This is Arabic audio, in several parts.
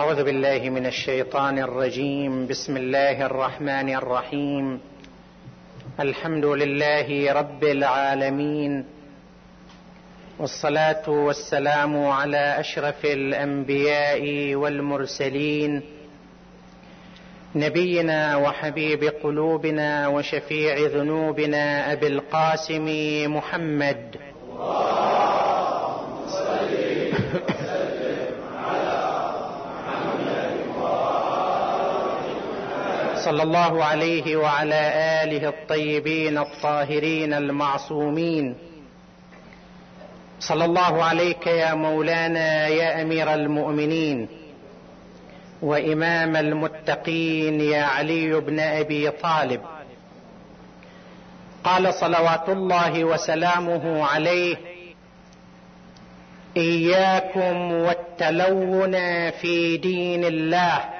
أعوذ بالله من الشيطان الرجيم. بسم الله الرحمن الرحيم. الحمد لله رب العالمين. والصلاة والسلام على أشرف الأنبياء والمرسلين. نبينا وحبيب قلوبنا وشفيع ذنوبنا أبي القاسم محمد. صلى الله عليه وعلى آله الطيبين الطاهرين المعصومين. صلى الله عليك يا مولانا يا أمير المؤمنين. وإمام المتقين يا علي بن أبي طالب. قال صلوات الله وسلامه عليه إياكم والتلون في دين الله.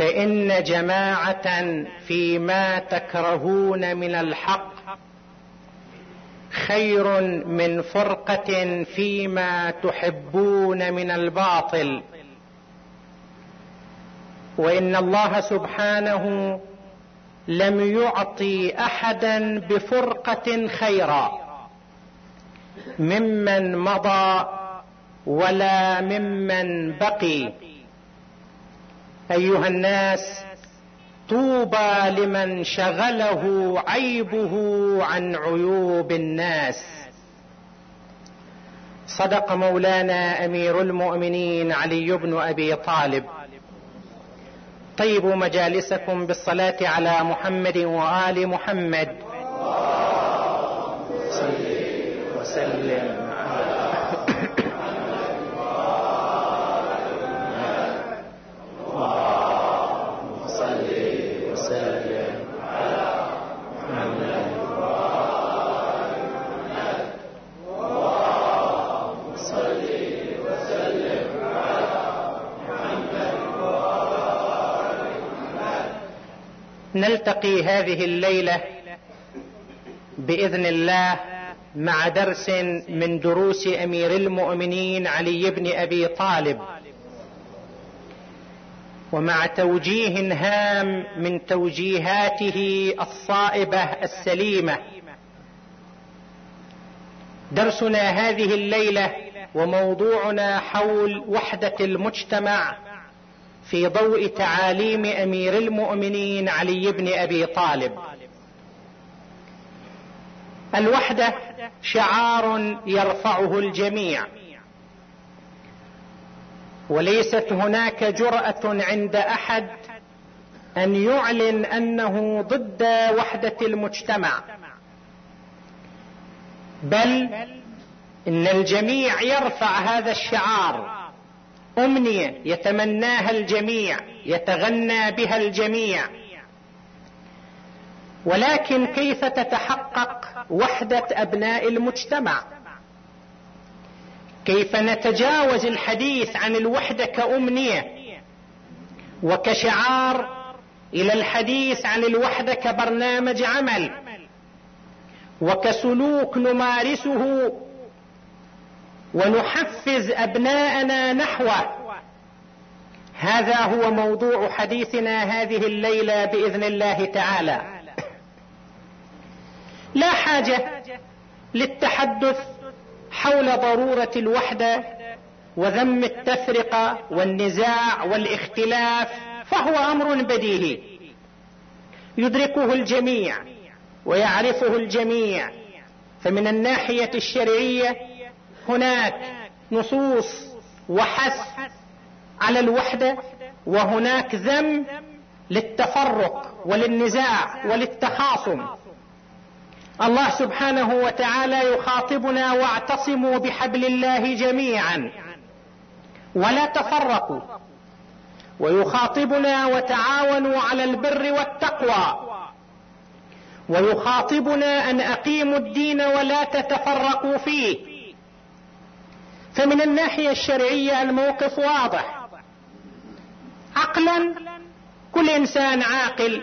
فإن جماعة فيما تكرهون من الحق خير من فرقة فيما تحبون من الباطل. وإن الله سبحانه لم يعطي أحدا بفرقة خيرا ممن مضى ولا ممن بقي. أيها الناس طوبى لمن شغله عيبه عن عيوب الناس. صدق مولانا أمير المؤمنين علي بن أبي طالب. طيبوا مجالسكم بالصلاة على محمد وآل محمد. صل وسلم. نلتقي هذه الليلة بإذن الله مع درس من دروس أمير المؤمنين علي بن أبي طالب. ومع توجيه هام من توجيهاته الصائبة السليمة. درسنا هذه الليلة وموضوعنا حول وحدة المجتمع في ضوء تعاليم أمير المؤمنين علي بن أبي طالب. الوحدة شعار يرفعه الجميع. وليست هناك جرأة عند أحد أن يعلن أنه ضد وحدة المجتمع. بل إن الجميع يرفع هذا الشعار. امنيه يتمناها الجميع يتغنى بها الجميع. ولكن كيف تتحقق وحدة أبناء المجتمع؟ كيف نتجاوز الحديث عن الوحدة كأمنية؟ وكشعار إلى الحديث عن الوحدة كبرنامج عمل؟ وكسلوك نمارسه ونحفز أبناءنا نحوه. هذا هو موضوع حديثنا هذه الليلة بإذن الله تعالى. لا حاجة للتحدث حول ضرورة الوحدة وذم التفرقة والنزاع والاختلاف فهو أمر بديهي. يدركه الجميع ويعرفه الجميع. فمن الناحية الشرعية هناك نصوص وحث على الوحدة وهناك ذم للتفرق وللنزاع وللتخاصم. الله سبحانه وتعالى يخاطبنا واعتصموا بحبل الله جميعا. ولا تفرقوا. ويخاطبنا وتعاونوا على البر والتقوى. ويخاطبنا أن أقيموا الدين ولا تتفرقوا فيه. فمن الناحية الشرعية الموقف واضح. عقلا كل إنسان عاقل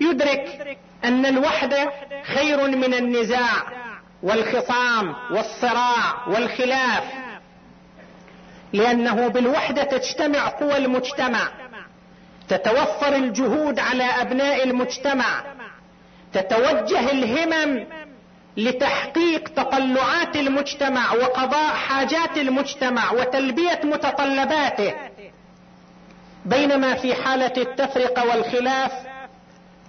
يدرك أن الوحدة خير من النزاع والخصام والصراع والخلاف لأنه بالوحدة تجتمع قوى المجتمع تتوفر الجهود على أبناء المجتمع تتوجه الهمم لتحقيق تطلعات المجتمع وقضاء حاجات المجتمع وتلبية متطلباته بينما في حالة التفرقة والخلاف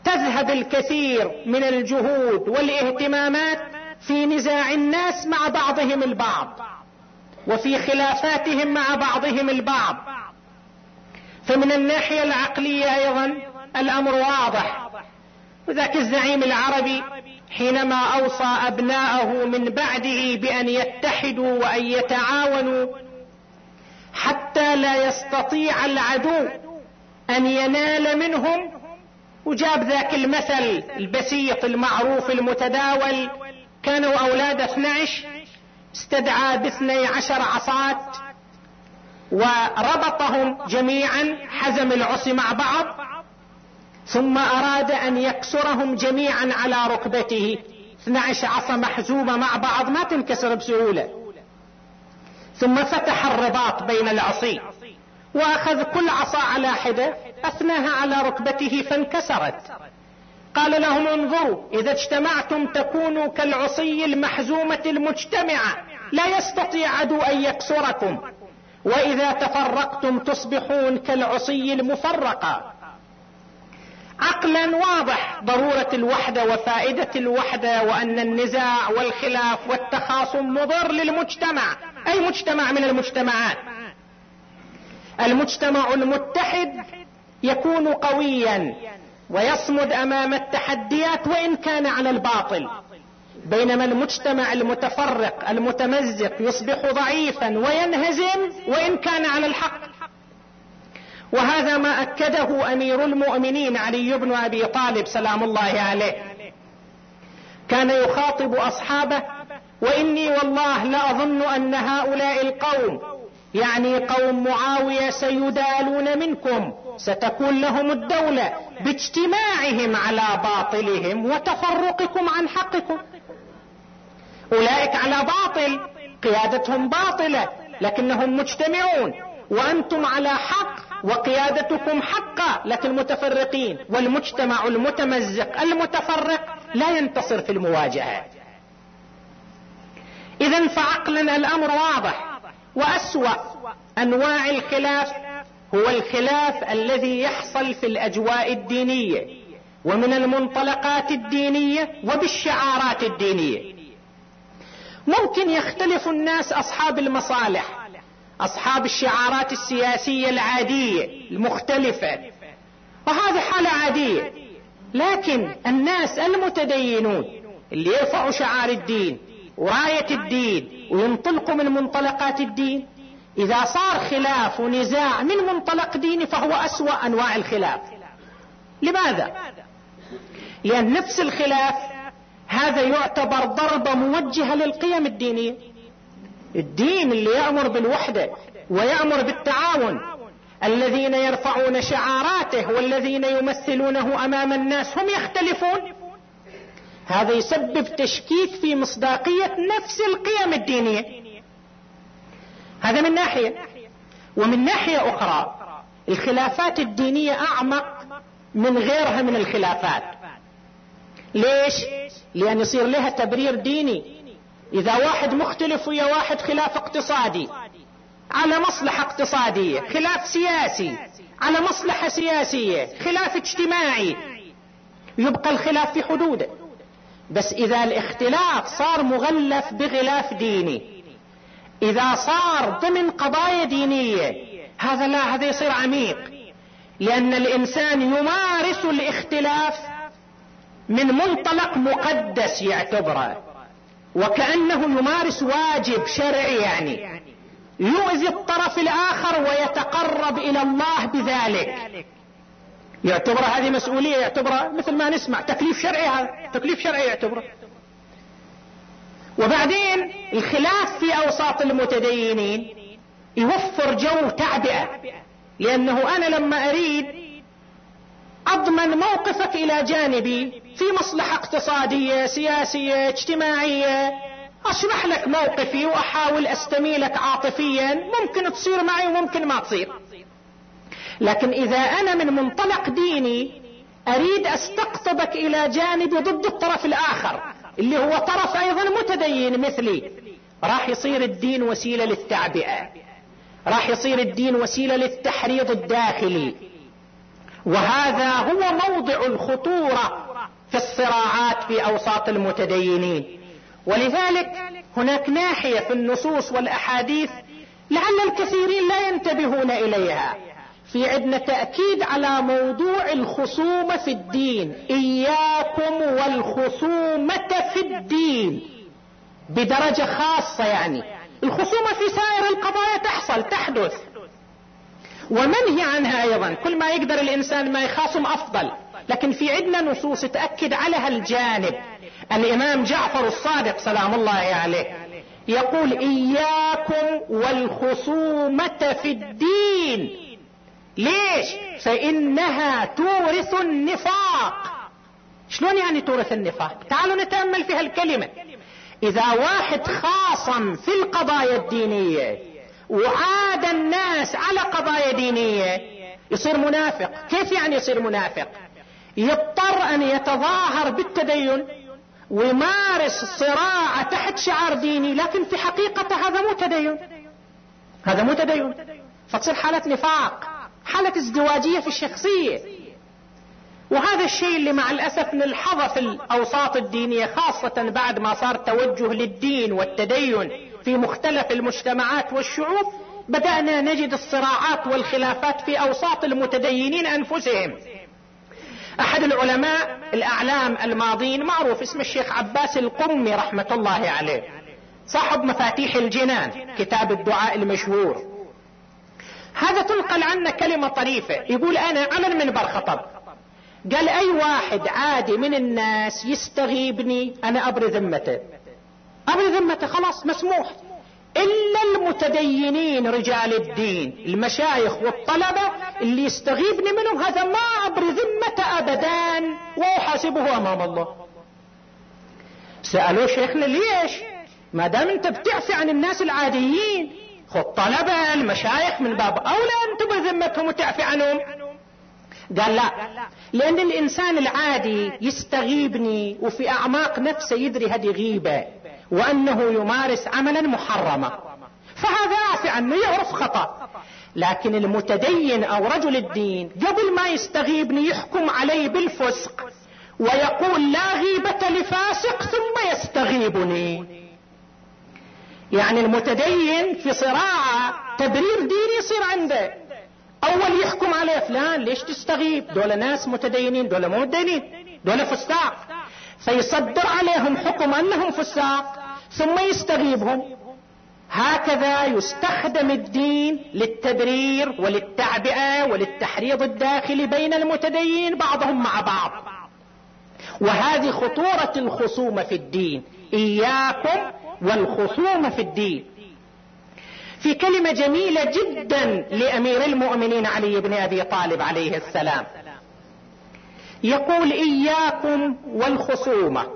تذهب الكثير من الجهود والاهتمامات في نزاع الناس مع بعضهم البعض وفي خلافاتهم مع بعضهم البعض. فمن الناحية العقلية أيضا الأمر واضح. وذاك الزعيم العربي حينما أوصى أبناءه من بعده بأن يتحدوا وأن يتعاونوا حتى لا يستطيع العدو أن ينال منهم وجاب ذاك المثل البسيط المعروف المتداول كانوا أولاد 12 استدعى باثني عشر عصات وربطهم جميعا حزم العصي مع بعض ثم أراد أن يكسرهم جميعا على ركبته. 12 عصا محزومة مع بعض ما تنكسر بسهولة. ثم فتح الرباط بين العصي وأخذ كل عصا على حدة أثناها على ركبته فانكسرت. قال لهم انظروا إذا اجتمعتم تكونوا كالعصي المحزومة المجتمعة لا يستطيع عدو أن يكسركم. وإذا تفرقتم تصبحون كالعصي المفرقة. عقلا واضح ضرورة الوحدة وفائدة الوحدة وأن النزاع والخلاف والتخاصم مضر للمجتمع. أي مجتمع من المجتمعات؟ المجتمع المتحد يكون قويا ويصمد أمام التحديات وإن كان على الباطل. بينما المجتمع المتفرق المتمزق يصبح ضعيفا وينهزم وإن كان على الحق. وهذا ما أكده أمير المؤمنين علي بن أبي طالب سلام الله عليه. كان يخاطب أصحابه وإني والله لاظن أن هؤلاء القوم يعني قوم معاوية سيدالون منكم ستكون لهم الدولة باجتماعهم على باطلهم وتفرقكم عن حقكم. أولئك على باطل قيادتهم باطلة لكنهم مجتمعون وأنتم على حق وقيادتكم حقا لكن متفرقين والمجتمع المتمزق المتفرق لا ينتصر في المواجهة. اذا فعقلا الأمر واضح وأسوأ أنواع الخلاف هو الخلاف الذي يحصل في الأجواء الدينية ومن المنطلقات الدينية وبالشعارات الدينية. ممكن يختلف الناس أصحاب المصالح أصحاب الشعارات السياسية العادية المختلفة. وهذه حالة عادية. لكن الناس المتدينون اللي يرفعوا شعار الدين وراية الدين وينطلقوا من منطلقات الدين إذا صار خلاف ونزاع من منطلق ديني فهو أسوأ أنواع الخلاف. لماذا؟ لأن نفس الخلاف هذا يعتبر ضربة موجهة للقيم الدينية. الدين اللي يأمر بالوحدة ويأمر بالتعاون. الذين يرفعون شعاراته والذين يمثلونه أمام الناس هم يختلفون. هذا يسبب تشكيك في مصداقية نفس القيم الدينية. هذا من ناحية. ومن ناحية أخرى الخلافات الدينية أعمق من غيرها من الخلافات. ليش؟ لأن يصير لها تبرير ديني. إذا واحد مختلف ويا واحد خلاف اقتصادي. على مصلحة اقتصادية خلاف سياسي. على مصلحة سياسية خلاف اجتماعي. يبقى الخلاف في حدوده. بس إذا الاختلاف صار مغلف بغلاف ديني. إذا صار ضمن قضايا دينية هذا لا هذا يصير عميق. لأن الإنسان يمارس الاختلاف من منطلق مقدس يعتبره. وكأنه يمارس واجب شرعي يعني. يؤذي الطرف الآخر ويتقرب إلى الله بذلك. يعتبر هذه مسؤولية يعتبر مثل ما نسمع تكليف شرعي هذا تكليف شرعي يعتبره وبعدين الخلاف في أوساط المتدينين يوفر جو تعبئة لأنه أنا لما أريد أضمن موقفك إلى جانبي في مصلحة اقتصادية سياسية اجتماعية. أشرح لك موقفي وأحاول استميلك عاطفيا. ممكن تصير معي وممكن ما تصير. لكن إذا أنا من منطلق ديني أريد أستقطبك إلى جانبي ضد الطرف الآخر اللي هو طرف أيضا متدين مثلي. راح يصير الدين وسيلة للتعبئة. راح يصير الدين وسيلة للتحريض الداخلي. وهذا هو موضع الخطورة في الصراعات في أوساط المتدينين. ولذلك هناك ناحية في النصوص والأحاديث لعل الكثيرين لا ينتبهون إليها. في عندنا تأكيد على موضوع الخصومة في الدين. إياكم والخصومة في الدين. بدرجة خاصة يعني. الخصومة في سائر القضايا تحصل تحدث. ومنهي عنها أيضا. كل ما يقدر الإنسان ما يخاصم أفضل. لكن في عندنا نصوص تأكد على هالجانب الإمام جعفر الصادق سلام الله عليه يقول إياكم والخصومة في الدين. ليش؟ فإنها تورث النفاق. شلون يعني تورث النفاق؟ تعالوا نتأمل في هالكلمة. إذا واحد خاصم في القضايا الدينية وعاد الناس على قضايا دينية يصير منافق. كيف يعني يصير منافق؟ يضطر أن يتظاهر بالتدين ويمارس صراع تحت شعار ديني لكن في حقيقة هذا مو تدين. هذا مو تدين. فتصير حالة نفاق حالة ازدواجية في الشخصية. وهذا الشيء اللي مع الأسف نلحظه في الأوساط الدينية خاصة بعد ما صار توجه للدين والتدين في مختلف المجتمعات والشعوب بدأنا نجد الصراعات والخلافات في أوساط المتدينين أنفسهم. أحد العلماء الأعلام الماضين معروف اسم الشيخ عباس القمي رحمة الله عليه صاحب مفاتيح الجنان كتاب الدعاء المشهور. هذا تنقل عنه كلمة طريفة يقول أنا على المنبر خطب. قال أي واحد عادي من الناس يستغيبني أنا أبري ذمته. أبري ذمته خلاص مسموح. إلا المتدينين رجال الدين المشايخ والطلبة اللي يستغيبني منهم هذا ما أبري ذمته أبدا وأحاسبه أمام الله. سألوا شيخنا ليش؟ ما دام أنت بتعفي عن الناس العاديين خذ طلبة المشايخ من باب أولى أن تبر ذمتهم وتعفي عنهم. قال لا لأن الإنسان العادي يستغيبني وفي أعماق نفسه يدري هذه غيبة. وأنه يمارس عملا محرما. فهذا عافي عنه يعرف خطأ. لكن المتدين أو رجل الدين قبل ما يستغيبني يحكم علي بالفسق ويقول لا غيبة لفاسق ثم يستغيبني. يعني المتدين في صراع تبرير ديني يصير عنده. أول يحكم عليه فلان ليش تستغيب؟ دول ناس متدينين دول مو متدينين دول فساق. فيصدر عليهم حكم أنهم فساق ثم يستغيبهم. هكذا يستخدم الدين للتبرير وللتعبئة وللتحريض الداخلي بين المتدين بعضهم مع بعض. وهذه خطورة الخصومة في الدين. إياكم والخصومة في الدين. في كلمة جميلة جدا لأمير المؤمنين علي بن أبي طالب عليه السلام. يقول إياكم والخصومة.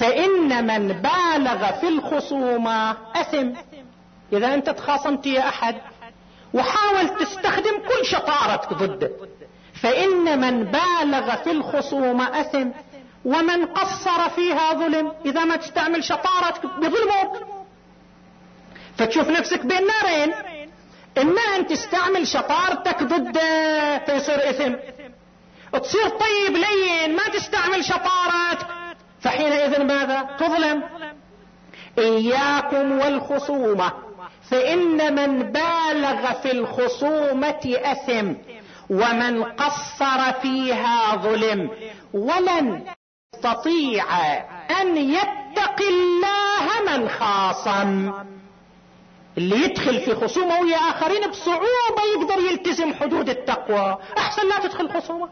فإن من بالغ في الخصومة أثم. إذا أنت تخاصمت يا أحد وحاول تستخدم كل شطارتك ضده فإن من بالغ في الخصومة أثم ومن قصر فيها ظلم إذا ما تستعمل شطارتك بظلمك. فتشوف نفسك بين نارين. إما أن تستعمل شطارتك ضده فيصير إثم. تصير طيب لين ما تستعمل شطارتك فحينئذ ماذا؟ تظلم. إياكم والخصومة. فإن من بالغ في الخصومة أثم ومن قصر فيها ظلم. ولن يستطيع أن يتقي الله من خاصم. اللي يدخل في خصومة ويا آخرين بصعوبة يقدر يلتزم حدود التقوى. أحسن لا تدخل خصومة.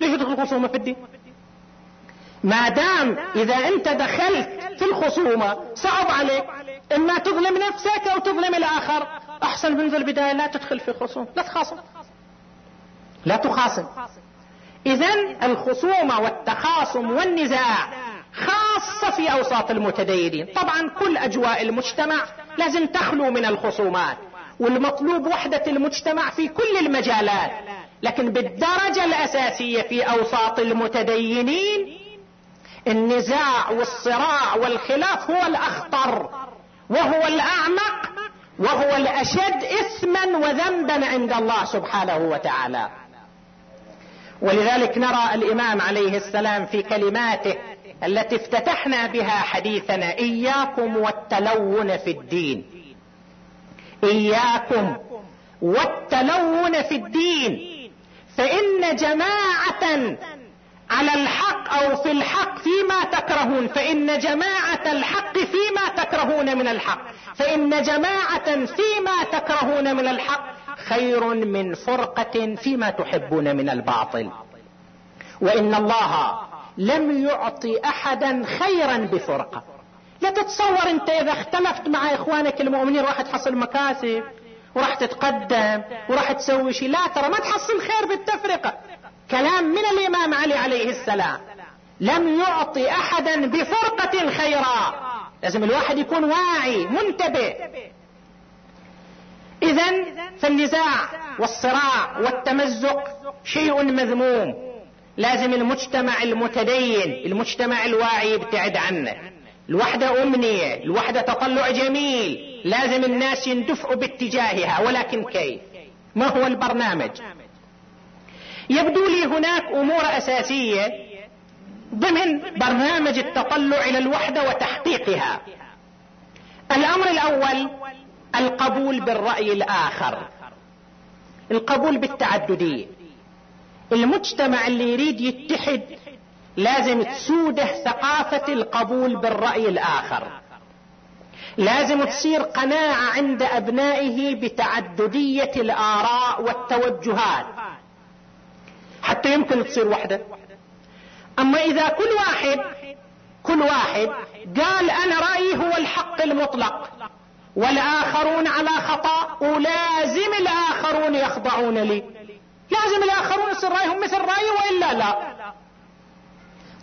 ليش تدخل خصومة في الدين؟ ما دام إذا أنت دخلت في الخصومة صعب عليك إما تظلم نفسك أو تظلم الآخر. أحسن منذ البداية لا تدخل في خصومة لا تخاصم. لا تخاصم. إذا الخصومة والتخاصم والنزاع خاصة في أوساط المتدينين. طبعا كل أجواء المجتمع لازم تخلو من الخصومات والمطلوب وحدة المجتمع في كل المجالات. لكن بالدرجة الأساسية في أوساط المتدينين النزاع والصراع والخلاف هو الأخطر وهو الأعمق وهو الأشد اثما وذنبا عند الله سبحانه وتعالى. ولذلك نرى الإمام عليه السلام في كلماته التي افتتحنا بها حديثنا إياكم والتلون في الدين. إياكم والتلون في الدين. فإن جماعة على الحق أو في الحق فيما تكرهون فإن جماعة الحق فيما تكرهون من الحق فإن جماعة فيما تكرهون من الحق خير من فرقة فيما تحبون من الباطل. وإن الله لم يعطي أحدا خيرا بفرقة. لا تتصور أنت إذا اختلفت مع إخوانك المؤمنين راح تحصل مكاسب. وراح تتقدم وراح تسوي شيء لا ترى ما تحصل خير بالتفرقه كلام من الإمام علي عليه السلام. لم يعطي أحدا بفرقة خيرا لازم الواحد يكون واعي منتبه. اذا فالنزاع والصراع والتمزق شيء مذموم. لازم المجتمع المتدين المجتمع الواعي يبتعد عنه. الوحدة أمنية الوحدة تطلع جميل. لازم الناس يندفعوا باتجاهها ولكن كيف؟ ما هو البرنامج؟ يبدو لي هناك أمور أساسية ضمن برنامج التطلع إلى الوحدة وتحقيقها. الأمر الأول القبول بالرأي الآخر. القبول بالتعددية. المجتمع اللي يريد يتحد لازم تسوده ثقافة القبول بالرأي الآخر. لازم تصير قناعة عند أبنائه بتعددية الآراء والتوجهات. حتى يمكن تصير وحدة. أما إذا كل واحد كل واحد قال أنا رأيي هو الحق المطلق والآخرون على خطأ ولازم الآخرون يخضعون لي. لازم الآخرون يصير رأيهم مثل رأيي وإلا لا.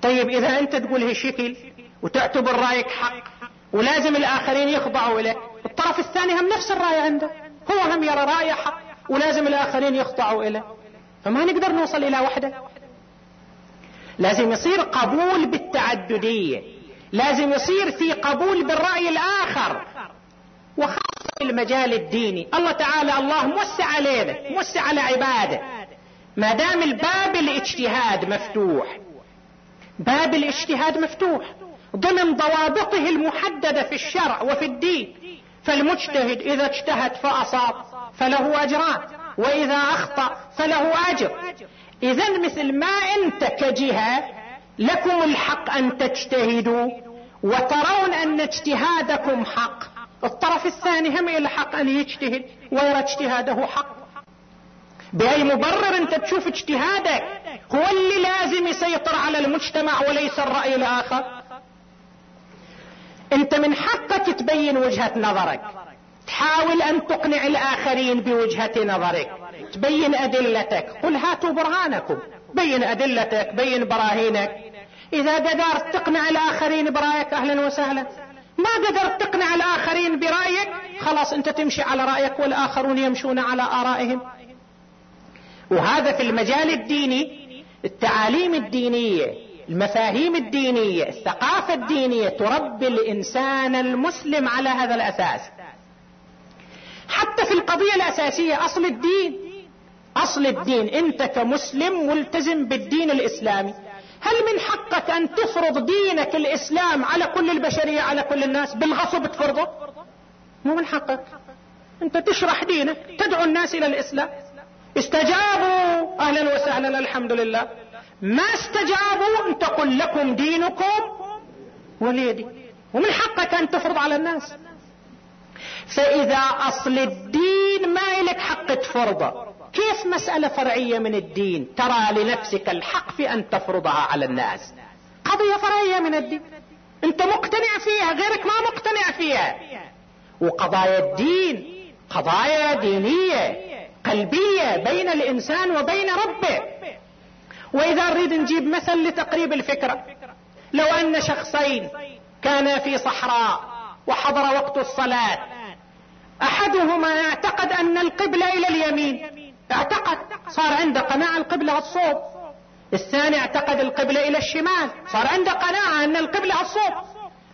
طيب إذا أنت تقول هالشكل وتعتبر رأيك حق ولازم الآخرين يخضعوا لك الطرف الثاني هم نفس الراي عنده. هو هم يرى رايه حق ولازم الآخرين يخضعوا له فما نقدر نوصل إلى وحدة؟ لازم يصير قبول بالتعددية. لازم يصير في قبول بالرأي الآخر. وخاصة في المجال الديني. الله تعالى الله موسع علينا موسع على عباده. ما دام الباب الاجتهاد مفتوح باب الاجتهاد مفتوح. ضمن ضوابطه المحددة في الشرع وفي الدين. فالمجتهد إذا اجتهد فأصاب فله أجران. وإذا أخطأ فله أجر. اذا مثل ما أنت كجهة لكم الحق أن تجتهدوا وترون أن اجتهادكم حق. الطرف الثاني هم الحق أن يجتهد ويرى اجتهاده حق. بأي مبرر أنت تشوف اجتهادك هو اللي لازم يسيطر على المجتمع وليس الرأي الآخر. انت من حقك تبين وجهة نظرك. تحاول أن تقنع الآخرين بوجهة نظرك. تبين أدلتك. قل هاتوا برهانكم. بين أدلتك بين براهينك. إذا قدرت تقنع الآخرين برأيك أهلا وسهلا. ما قدرت تقنع الآخرين برأيك خلاص أنت تمشي على رأيك والآخرون يمشون على آرائهم. وهذا في المجال الديني التعاليم الدينية. المفاهيم الدينية الثقافة الدينية تربي الإنسان المسلم على هذا الأساس. حتى في القضية الأساسية أصل الدين أصل الدين. أنت كمسلم ملتزم بالدين الإسلامي. هل من حقك أن تفرض دينك الإسلام على كل البشرية على كل الناس بالغصب تفرضه؟ مو من حقك. أنت تشرح دينك تدعو الناس إلى الإسلام. استجابوا أهلا وسهلا الحمد لله. ما استجابوا أن تقول لكم دينكم ولي دين ومن حقك أن تفرض على الناس. فإذا أصل الدين ما لك حق تفرضه. كيف مسألة فرعية من الدين؟ ترى لنفسك الحق في أن تفرضها على الناس. قضية فرعية من الدين. أنت مقتنع فيها غيرك ما مقتنع فيها. وقضايا الدين قضايا دينية قلبية بين الإنسان وبين ربه. وإذا نريد نجيب مثل لتقريب الفكرة لو أن شخصين كانا في صحراء وحضر وقت الصلاة أحدهما اعتقد أن القبلة إلى اليمين اعتقد صار عنده قناعة القبلة الصوب الثاني اعتقد القبلة إلى الشمال صار عنده قناعة أن القبلة الصوب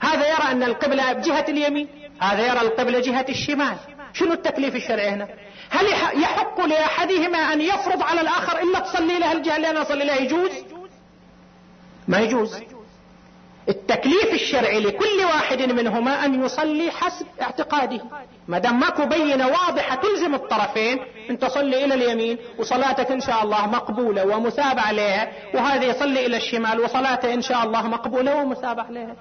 هذا يرى أن القبلة بجهة اليمين هذا يرى القبلة جهة الشمال شنو التكليف الشرعي هنا؟ هل يحق لأحدهما أن يفرض على الآخر إلا تصلي له الجهة اللي أنا أصلي لها يجوز؟ ما يجوز. التكليف الشرعي لكل واحد منهما أن يصلي حسب اعتقاده. ما دام ماكو بينة واضحة تلزم الطرفين انت صلي إلى اليمين وصلاتك إن شاء الله مقبولة ومثاب عليها وهذا يصلي إلى الشمال وصلاته إن شاء الله مقبولة ومثاب عليها.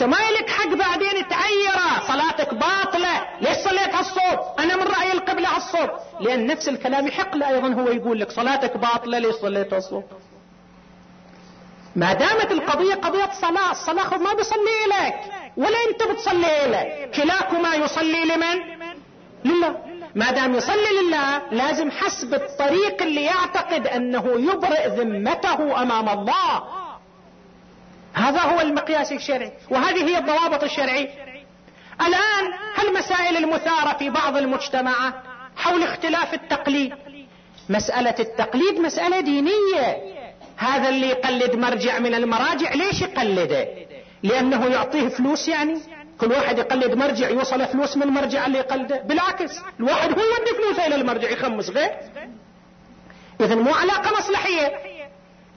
انت ما لك حق بعدين تعيره. صلاتك باطلة. ليش صليت هالصوت أنا من رأي القبلة هالصوت لأن نفس الكلام يحق له أيضا هو يقول لك صلاتك باطلة ليش صليت هالصوت ما دامت القضية قضية صلاة الصلاة ما بيصلي لك. ولا أنت بتصلي له كلاكما يصلي لمن؟ لله. ما دام يصلي لله لازم حسب الطريق اللي يعتقد أنه يبرئ ذمته أمام الله. هذا هو المقياس الشرعي وهذه هي الضوابط الشرعية. الآن هالمسائل المثارة في بعض المجتمعات حول اختلاف التقليد؟ مسألة التقليد مسألة دينية. هذا اللي يقلد مرجع من المراجع ليش يقلده؟ لأنه يعطيه فلوس يعني؟ كل واحد يقلد مرجع يوصل فلوس من المرجع اللي يقلده؟ بالعكس الواحد هو يدي فلوسه إلى المرجع يخمس غير. إذا مو علاقة مصلحية.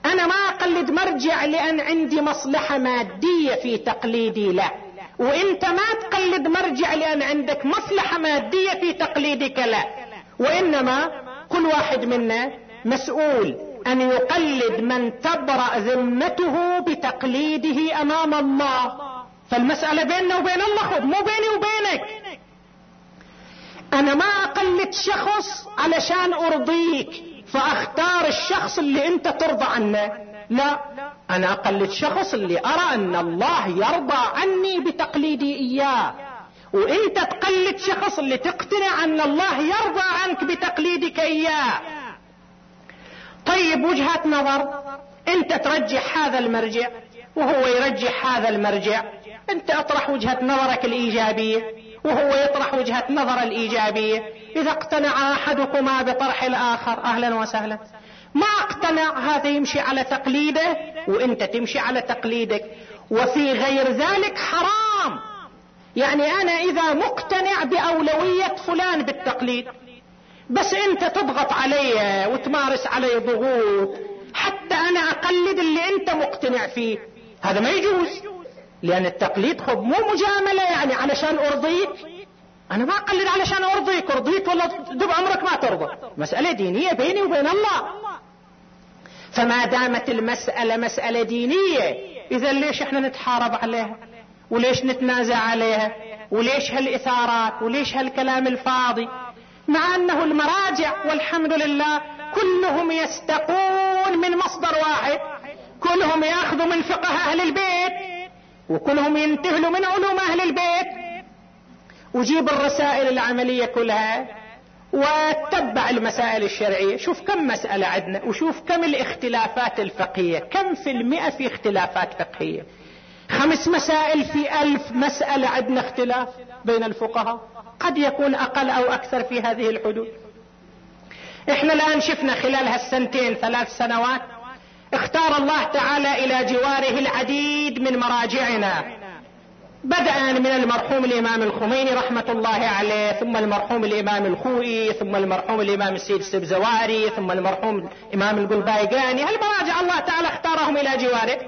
أنا ما أقلد مرجع لأن عندي مصلحة مادية في تقليدي له وإنت ما تقلد مرجع لأن عندك مصلحة مادية في تقليدك له وإنما كل واحد منا مسؤول أن يقلد من تبرأ ذمته بتقليده أمام الله. فالمسألة بيننا وبين الله خذ مو بيني وبينك. أنا ما أقلد شخص علشان أرضيك. فأختار الشخص اللي أنت ترضى عنه. لا أنا أقلد شخص اللي أرى أن الله يرضى عني بتقليدي إياه. وأنت تقلد شخص اللي تقتنع أن الله يرضى عنك بتقليدك إياه. طيب وجهة نظر. أنت ترجح هذا المرجع وهو يرجح هذا المرجع. أنت أطرح وجهة نظرك الإيجابية. وهو يطرح وجهة نظر الإيجابية. إذا اقتنع أحدكما بطرح الآخر أهلا وسهلا. ما اقتنع هذا يمشي على تقليده وإنت تمشي على تقليدك. وفي غير ذلك حرام. يعني أنا إذا مقتنع بأولوية فلان بالتقليد بس إنت تضغط علي وتمارس علي ضغوط حتى أنا أقلد اللي إنت مقتنع فيه. هذا ما يجوز. لأن التقليد خب مو مجاملة يعني علشان أرضيك. أنا ما أقلد علشان أرضيك. أرضيك ولا دب عمرك ما ترضى. مسألة دينية بيني وبين الله. فما دامت المسألة مسألة دينية إذا ليش إحنا نتحارب عليها؟ وليش نتنازع عليها؟ وليش هالإثارات؟ وليش هالكلام الفاضي؟ مع أنه المراجع والحمد لله كلهم يستقون من مصدر واحد. كلهم يأخذوا من فقه أهل البيت. وكلهم ينتهلوا من علوم أهل البيت. وجيب الرسائل العملية كلها وتبع المسائل الشرعية. شوف كم مسألة عندنا وشوف كم الاختلافات الفقهية. كم في المئة في اختلافات فقهية؟ خمس مسائل في ألف مسألة عندنا اختلاف بين الفقهاء. قد يكون أقل أو أكثر في هذه الحدود. إحنا الآن شفنا خلال هالسنتين ثلاث سنوات اختار الله تعالى إلى جواره العديد من مراجعنا. بدءا من المرحوم الإمام الخميني رحمة الله عليه ثم المرحوم الإمام الخوئي ثم المرحوم الإمام السيد السبزواري ثم المرحوم الامام القلبايقاني. هالمراجع الله تعالى اختارهم إلى جواره؟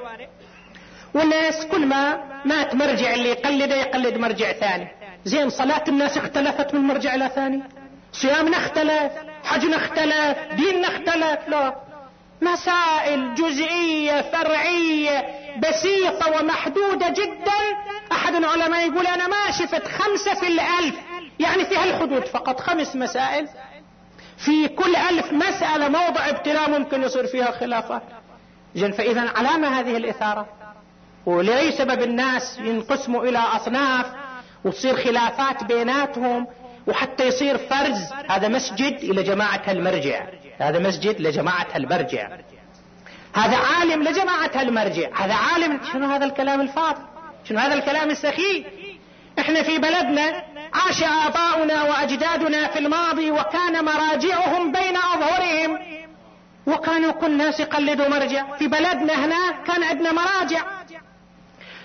والناس كل ما مات مرجع اللي يقلده يقلد مرجع ثاني. زين صلاة الناس اختلفت من مرجع إلى ثاني؟ صيامنا اختلف حجنا اختلف ديننا اختلف. لا. مسائل جزئية فرعية بسيطة ومحدودة جدا. أحد العلماء يقول أنا ما شفت خمسة في الألف يعني في هالحدود فقط خمس مسائل. في كل ألف مسألة موضع ابتلاء ممكن يصير فيها خلافات. جن فإذا علامة هذه الإثارة. ولأي سبب الناس ينقسموا إلى أصناف وتصير خلافات بيناتهم. وحتى يصير فرز هذا مسجد إلى جماعة المرجع. هذا مسجد لجماعة المرجع. هذا عالم لجماعة المرجع. هذا عالم شنو هذا الكلام الفاضي شنو هذا الكلام السخيف إحنا في بلدنا عاش آباؤنا وأجدادنا في الماضي وكان مراجعهم بين أظهرهم. وكانوا كل الناس يقلدوا مرجع. في بلدنا هنا كان عندنا مراجع.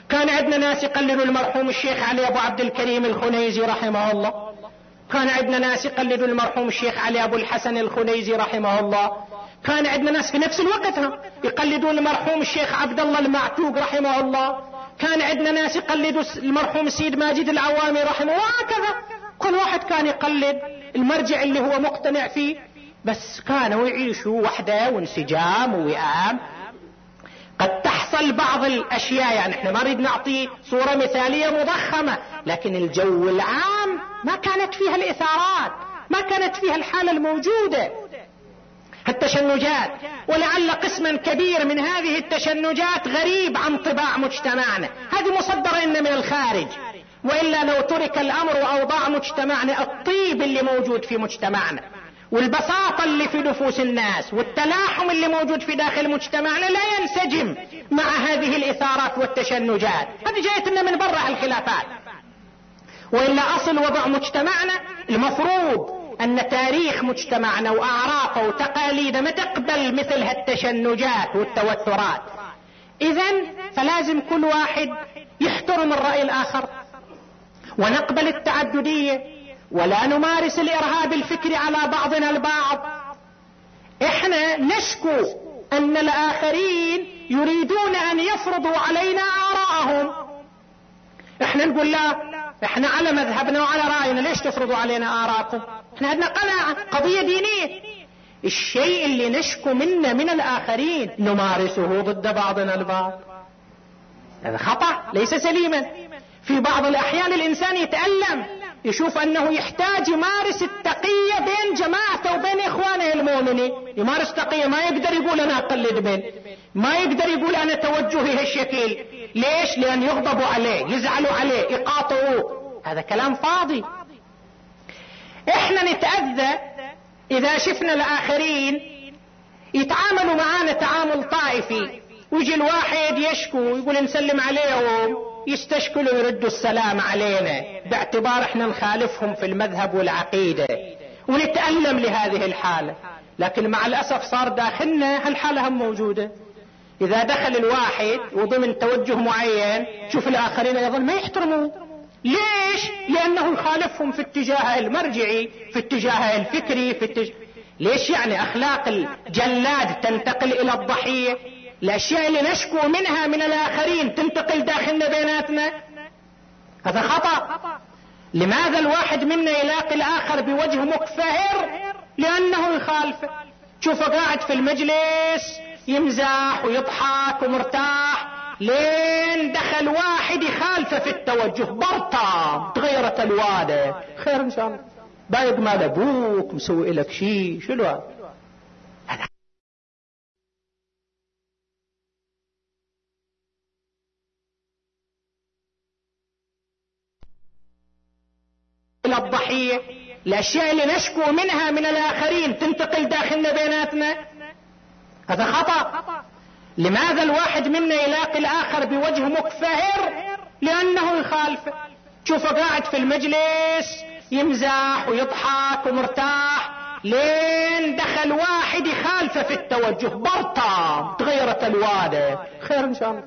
كان عندنا ناس يقلدوا المرحوم الشيخ علي أبو عبد الكريم الخنيزي رحمه الله. كان عندنا ناس يقلدوا المرحوم الشيخ علي أبو الحسن الخنيزي رحمه الله. كان عندنا ناس في نفس الوقت يقلدون المرحوم الشيخ عبد الله المعتوق رحمه الله. كان عندنا ناس يقلدوا المرحوم السيد ماجد العوامي رحمه الله. وهكذا. كل واحد كان يقلد المرجع اللي هو مقتنع فيه. بس كانوا يعيشوا وحدة وانسجام ووئام. قد تحصل بعض الأشياء يعني إحنا ما نريد نعطي صورة مثالية مضخمة لكن الجو العام ما كانت فيها الإثارات ما كانت فيها الحالة الموجودة. التشنجات ولعل قسما كبير من هذه التشنجات غريب عن طباع مجتمعنا. هذه مصدرة إن من الخارج. وإلا لو ترك الأمر وأوضاع مجتمعنا الطيب اللي موجود في مجتمعنا والبساطة اللي في نفوس الناس والتلاحم اللي موجود في داخل مجتمعنا لا ينسجم مع هذه الإثارات والتشنجات. هذه جاية لنا من برا الخلافات وإلا أصل وضع مجتمعنا المفروض أن تاريخ مجتمعنا وأعرافه وتقاليده ما تقبل مثل هالتشنجات والتوترات. إذا فلازم كل واحد يحترم الرأي الآخر ونقبل التعددية ولا نمارس الإرهاب الفكري على بعضنا البعض. إحنا نشكو أن الآخرين يريدون أن يفرضوا علينا آراءهم. إحنا نقول لا إحنا على مذهبنا وعلى رأينا. ليش تفرضوا علينا آراءكم؟ إحنا عندنا قناعه قضية دينية. الشيء اللي نشكو منه من الآخرين. نمارسه ضد بعضنا البعض. هذا خطأ ليس سليما. في بعض الأحيان الإنسان يتألم يشوف أنه يحتاج يمارس التقية بين جماعته وبين إخوانه المؤمنين. يمارس تقية ما يقدر يقول أنا أقلد بين. ما يقدر يقول أنا توجهي هالشكل. ليش؟ لأن يغضبوا عليه يزعلوا عليه يقاطعوه. هذا كلام فاضي. إحنا نتأذى إذا شفنا الآخرين يتعاملوا معانا تعامل طائفي. ويجي الواحد يشكو ويقول نسلم عليهم يستشكلوا يردوا السلام علينا. باعتبار إحنا نخالفهم في المذهب والعقيدة. ونتألم لهذه الحالة. لكن مع الأسف صار داخلنا هالحالة هم موجودة. إذا دخل الواحد وضمن توجه معين شوف الآخرين أيضا ما يحترموه ليش؟ لأنه يخالفهم في اتجاهه المرجعي في اتجاهه الفكري في اتجاه ليش يعني أخلاق الجلاد تنتقل إلى الضحية الاشياء اللي نشكو منها من الآخرين تنتقل داخلنا بيناتنا. هذا خطأ. لماذا الواحد منا يلاقي الآخر بوجه مكفهر؟ لأنه يخالفه تشوفه قاعد في المجلس يمزح ويضحك ومرتاح لين دخل واحد يخالفه في التوجه. برطة تغيرت الوادة خير إن شاء الله. بايق مال أبوك مسوي لك شيء شنو هذا إلى الضحية الأشياء اللي نشكو منها من الآخرين تنتقل داخلنا بيناتنا. هذا خطأ. لماذا الواحد منا يلاقي الآخر بوجه مكفهر لأنه يخالفه تشوفه قاعد في المجلس يمزح ويضحك ومرتاح لين دخل واحد يخالفه في التوجه. برطة تغيرت الوادة. خير إن شاء الله.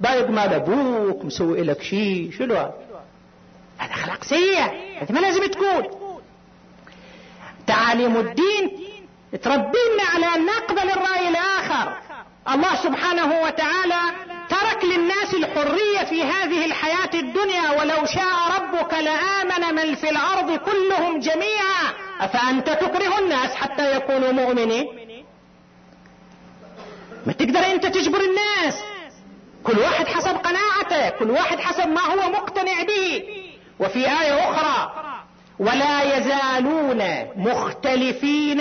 بايق مال أبوك مسوي لك شيء شنو هذا؟ هذا أخلاق سيئة. هذه ما لازم تكون تعاليم الدين تربينا على ان نقبل الرأي الآخر. الله سبحانه وتعالى ترك للناس الحرية في هذه الحياة الدنيا ولو شاء ربك لآمن من في الأرض كلهم جميعا. أفأنت تكره الناس حتى يكونوا مؤمنين؟ ما تقدر أنت تجبر الناس. كل واحد حسب قناعته كل واحد حسب ما هو مقتنع به. وفي آية أخرى ولا يزالون مختلفين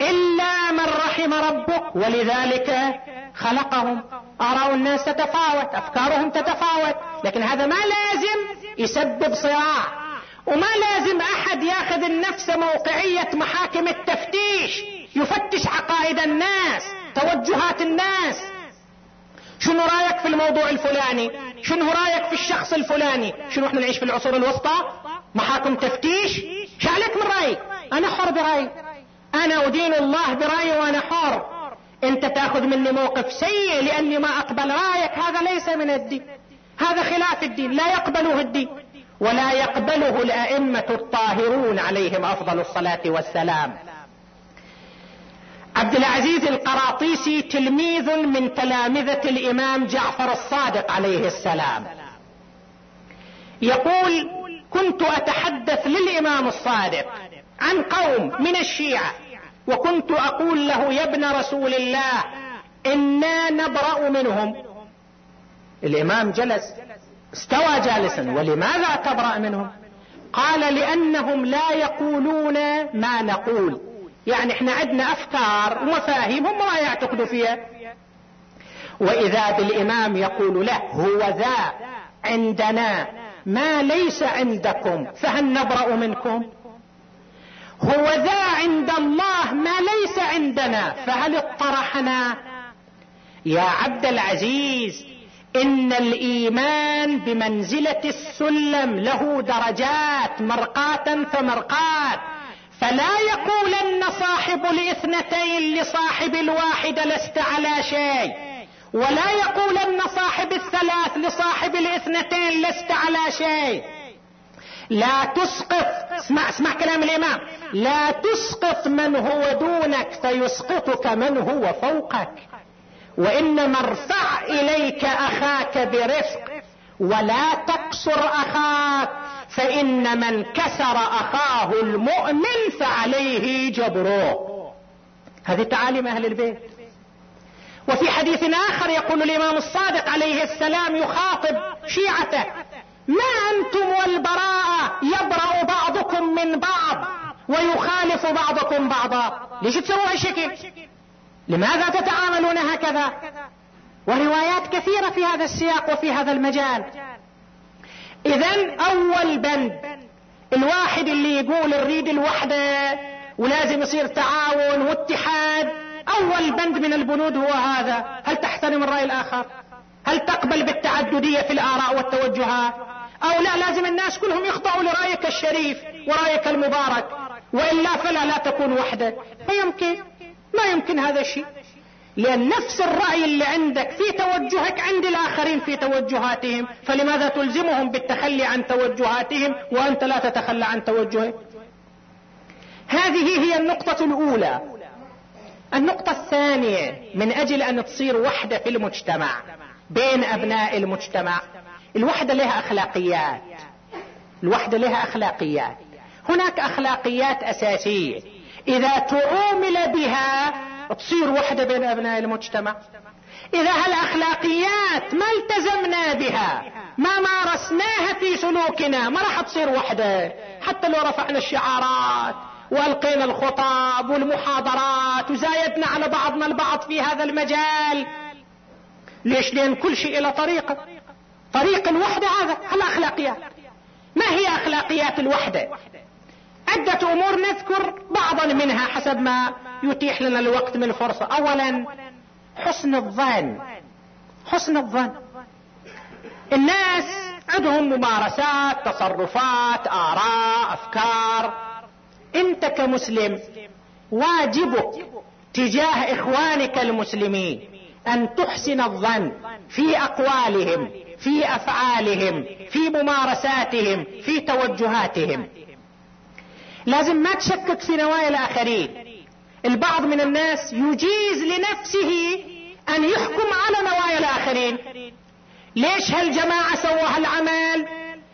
إلا من رحم ربك. ولذلك خلقهم آراء الناس تتفاوت أفكارهم تتفاوت. لكن هذا ما لازم يسبب صراع. وما لازم أحد ياخذ النفس موقعية محاكم التفتيش. يفتش عقائد الناس توجهات الناس. شنو رأيك في الموضوع الفلاني؟ شنو رأيك في الشخص الفلاني؟ شنو إحنا نعيش في العصور الوسطى؟ محاكم تفتيش؟ شو عليك من رأيك؟ أنا حر برأيي. أنا أدين الله برأيي وأنا حر. أنت تأخذ مني موقف سيء لأني ما أقبل. رأيك هذا ليس من الدين. هذا خلاف الدين. لا يقبله الدين. ولا يقبله الأئمة الطاهرون عليهم أفضل الصلاة والسلام. عبد العزيز القراطيسي تلميذ من تلامذة الإمام جعفر الصادق عليه السلام. يقول كنت أتحدث للإمام الصادق عن قوم من الشيعة. وكنت أقول له يا ابن رسول الله إنا نبرأ منهم. الإمام جلس استوى جالسا. ولماذا تبرأ منهم? قال لأنهم لا يقولون ما نقول. يعني إحنا عندنا أفكار ومفاهيم هم ما يعتقدوا فيها. وإذا بالإمام يقول له هو ذا عندنا ما ليس عندكم فهل نبرأ منكم؟ هو ذا عند الله ما ليس عندنا. فهل اطرحنا يا عبد العزيز إن الإيمان بمنزلة السلم له درجات مرقاة فمرقاة. فلا يقولن صاحب الاثنتين لصاحب الواحد لست على شيء. ولا يقولن صاحب الثلاث لصاحب الاثنتين لست على شيء. لا تسقط. اسمع اسمع كلام الإمام. لا تسقط من هو دونك فيسقطك من هو فوقك. وإنما ارفع إليك أخاك برفق ولا تقصر أخاك فان من كسر أخاه المؤمن فعليه جبره. هذه تعاليم أهل البيت. وفي حديث آخر يقول الإمام الصادق عليه السلام يخاطب شيعته. ما أنتم والبراءة يبرأ بعضكم من بعض ويخالف بعضكم بعضا. ليش تسووا هالشكل؟ لماذا تتعاملون هكذا؟ وروايات كثيرة في هذا السياق وفي هذا المجال. اذا أول بند الواحد اللي يقول نريد الوحدة ولازم يصير تعاون واتحاد أول بند من البنود هو هذا. هل تحترم الرأي الآخر؟ هل تقبل بالتعددية في الآراء والتوجهات؟ أو لا لازم الناس كلهم يخضعوا لرأيك الشريف ورأيك المبارك. والا فلا لا تكون وحدة ما يمكن ما يمكن هذا الشيء. لأن نفس الرأي اللي عندك في توجهك عند الآخرين في توجهاتهم. فلماذا تلزمهم بالتخلي عن توجهاتهم وأنت لا تتخلى عن توجهك؟ هذه هي النقطة الأولى. النقطة الثانية من أجل أن تصير وحدة في المجتمع بين أبناء المجتمع. الوحدة لها أخلاقيات. الوحدة لها أخلاقيات. هناك أخلاقيات أساسية. إذا تعومل بها تصير وحدة بين أبناء المجتمع. إذا هالأخلاقيات ما التزمنا بها ما مارسناها في سلوكنا ما راح تصير وحدة. حتى لو رفعنا الشعارات وألقينا الخطاب والمحاضرات وزايدنا على بعضنا البعض في هذا المجال. ليش؟ لأن كل شيء له طريقة. طريق الوحدة هذا الأخلاقيات. ما هي أخلاقيات الوحدة؟ عدة أمور نذكر بعضا منها حسب ما يتيح لنا الوقت من فرصة. اولا حسن الظن. حسن الظن. الناس عندهم ممارسات تصرفات آراء أفكار. أنت كمسلم واجبك تجاه إخوانك المسلمين أن تحسن الظن في أقوالهم. في أفعالهم في ممارساتهم في توجهاتهم. لازم ما تشكك في نوايا الآخرين. البعض من الناس يجيز لنفسه أن يحكم على نوايا الآخرين. ليش هالجماعة سووا هالعمل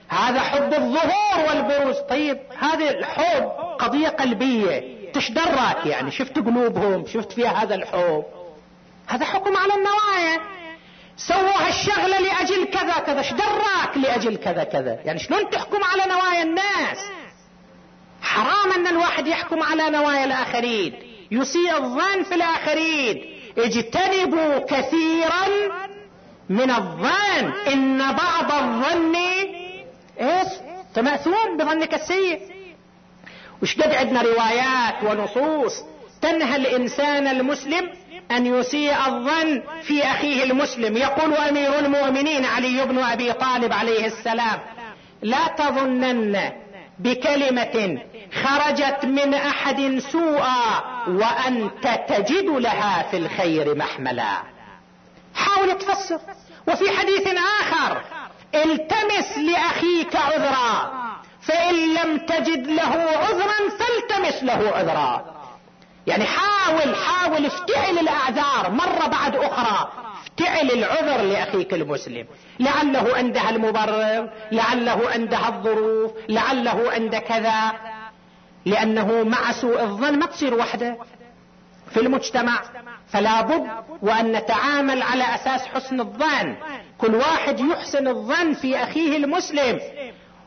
هذا حب الظهور والبروز. طيب هذه الحب قضية قلبية تشدرك يعني. شفت قلوبهم شفت فيها هذا الحب. هذا حكم على النوايا. سووا هالشغلة لأجل كذا كذا. اشدرك لأجل كذا كذا؟ يعني شلون تحكم على نوايا الناس؟ حرام أن الواحد يحكم على نوايا الآخرين. يسيء الظن في الآخرين. اجتنبوا كثيرا من الظن. إن بعض الظن إيش؟ تمأثون بظنك السيء. وش قد عندنا روايات ونصوص تنهى الإنسان المسلم أن يسيء الظن في أخيه المسلم. يقول أمير المؤمنين علي بن أبي طالب عليه السلام لا تظنن بكلمة خرجت من أحد سوءا وأنت تجد لها في الخير محملا. حاول تفسر. وفي حديث آخر التمس لأخيك عذرا فإن لم تجد له عذرا فالتمس له عذرا. يعني حاول حاول افتعل الأعذار مرة بعد أخرى. افتعل العذر لأخيك المسلم. لعله عندها المبرر لعله عندها الظروف لعله عند كذا. لأنه مع سوء الظن ما تصير وحدة. في المجتمع فلا بد وأن نتعامل على أساس حسن الظن. كل واحد يحسن الظن في أخيه المسلم.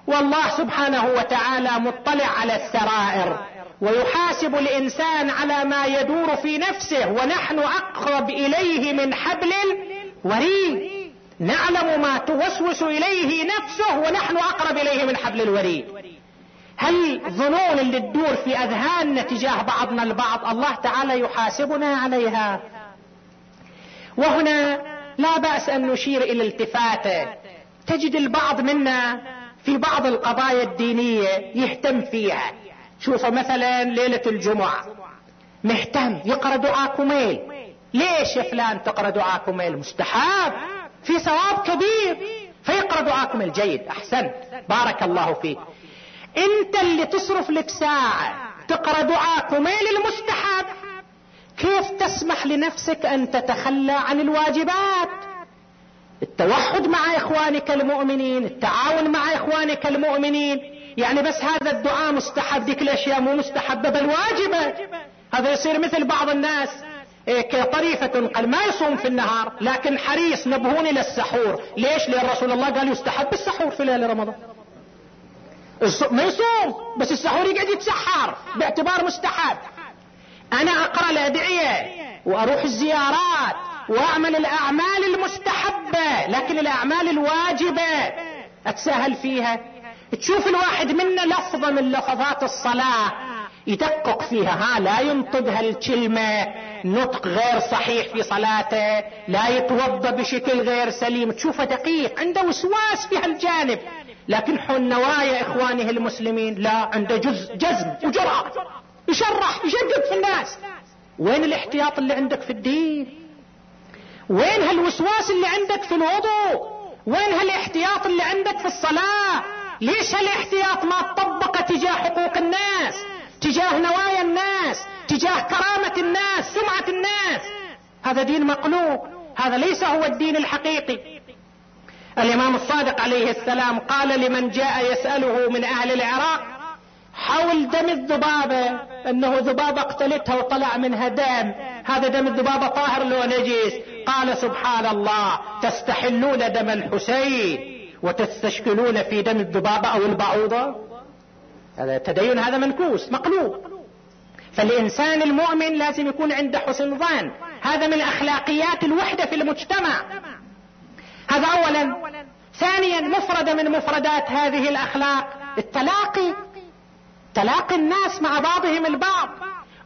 والله سبحانه وتعالى مطلع على السرائر ويحاسب الإنسان على ما يدور في نفسه ونحن أقرب إليه من حبل الوريد. نعلم ما توسوس إليه نفسه ونحن أقرب إليه من حبل الوريد. هل ظنون اللي تدور في أذهاننا تجاه بعضنا البعض؟ الله تعالى يحاسبنا عليها. وهنا لا بأس أن نشير إلى التفاته تجد البعض منا في بعض القضايا الدينية يهتم فيها. شوف مثلا ليلة الجمعة. مهتم يقرأ دعاء كميل. ليش يا فلان تقرأ دعاء كميل؟ مستحاب في ثواب كبير. فيقرأ دعاء كميل. جيد احسنت بارك الله فيك. أنت اللي تصرف لك ساعة تقرأ دعاء كميل المستحب. كيف تسمح لنفسك أن تتخلى عن الواجبات؟ التوحد مع إخوانك المؤمنين التعاون مع إخوانك المؤمنين. يعني بس هذا الدعاء مستحب. ديك الأشياء مو مستحبة بل واجبة. هذا يصير مثل بعض الناس. إيه كطريفة قال ما يصوم في النهار لكن حريص نبهوني للسحور ليش؟ لأن رسول الله قال يستحب السحور في ليلة رمضان. ما يصوم بس السحور يقعد يتسحر باعتبار مستحب. أنا أقرأ الأدعية وأروح الزيارات. واعمل الأعمال المستحبة لكن الأعمال الواجبة. أتساهل فيها؟ تشوف الواحد منا لفظه من لفظات الصلاة يدقق فيها. ها لا ينطق هالكلمة. نطق غير صحيح في صلاته لا يتوضأ بشكل غير سليم. تشوفه دقيق عنده وسواس في هالجانب. لكن حول نوايا اخوانه المسلمين لا عنده جز جزم وجرأة. يشرح يشدد في الناس. وين الاحتياط اللي عندك في الدين؟ وين هالوسواس اللي عندك في الوضوء؟ وين هالاحتياط اللي عندك في الصلاة؟ ليش هالاحتياط ما تطبق تجاه حقوق الناس تجاه نوايا الناس تجاه كرامة الناس سمعة الناس؟ هذا دين مقلوب هذا ليس هو الدين الحقيقي. الإمام الصادق عليه السلام قال لمن جاء يسأله من أهل العراق حول دم الذبابة إنه ذبابة اقتلتها وطلع منها دم. هذا دم الذبابة طاهر لو نجيس قال سبحان الله تستحلون دم الحسين وتستشكلون في دم الذبابة أو البعوضة؟ هذا تدين هذا منكوس مقلوب. فالإنسان المؤمن لازم يكون عنده حسن ظن. هذا من اخلاقيات الوحدة في المجتمع. هذا اولا. ثانيا مفردة من مفردات هذه الأخلاق التلاقي. تلاقي الناس مع بعضهم البعض.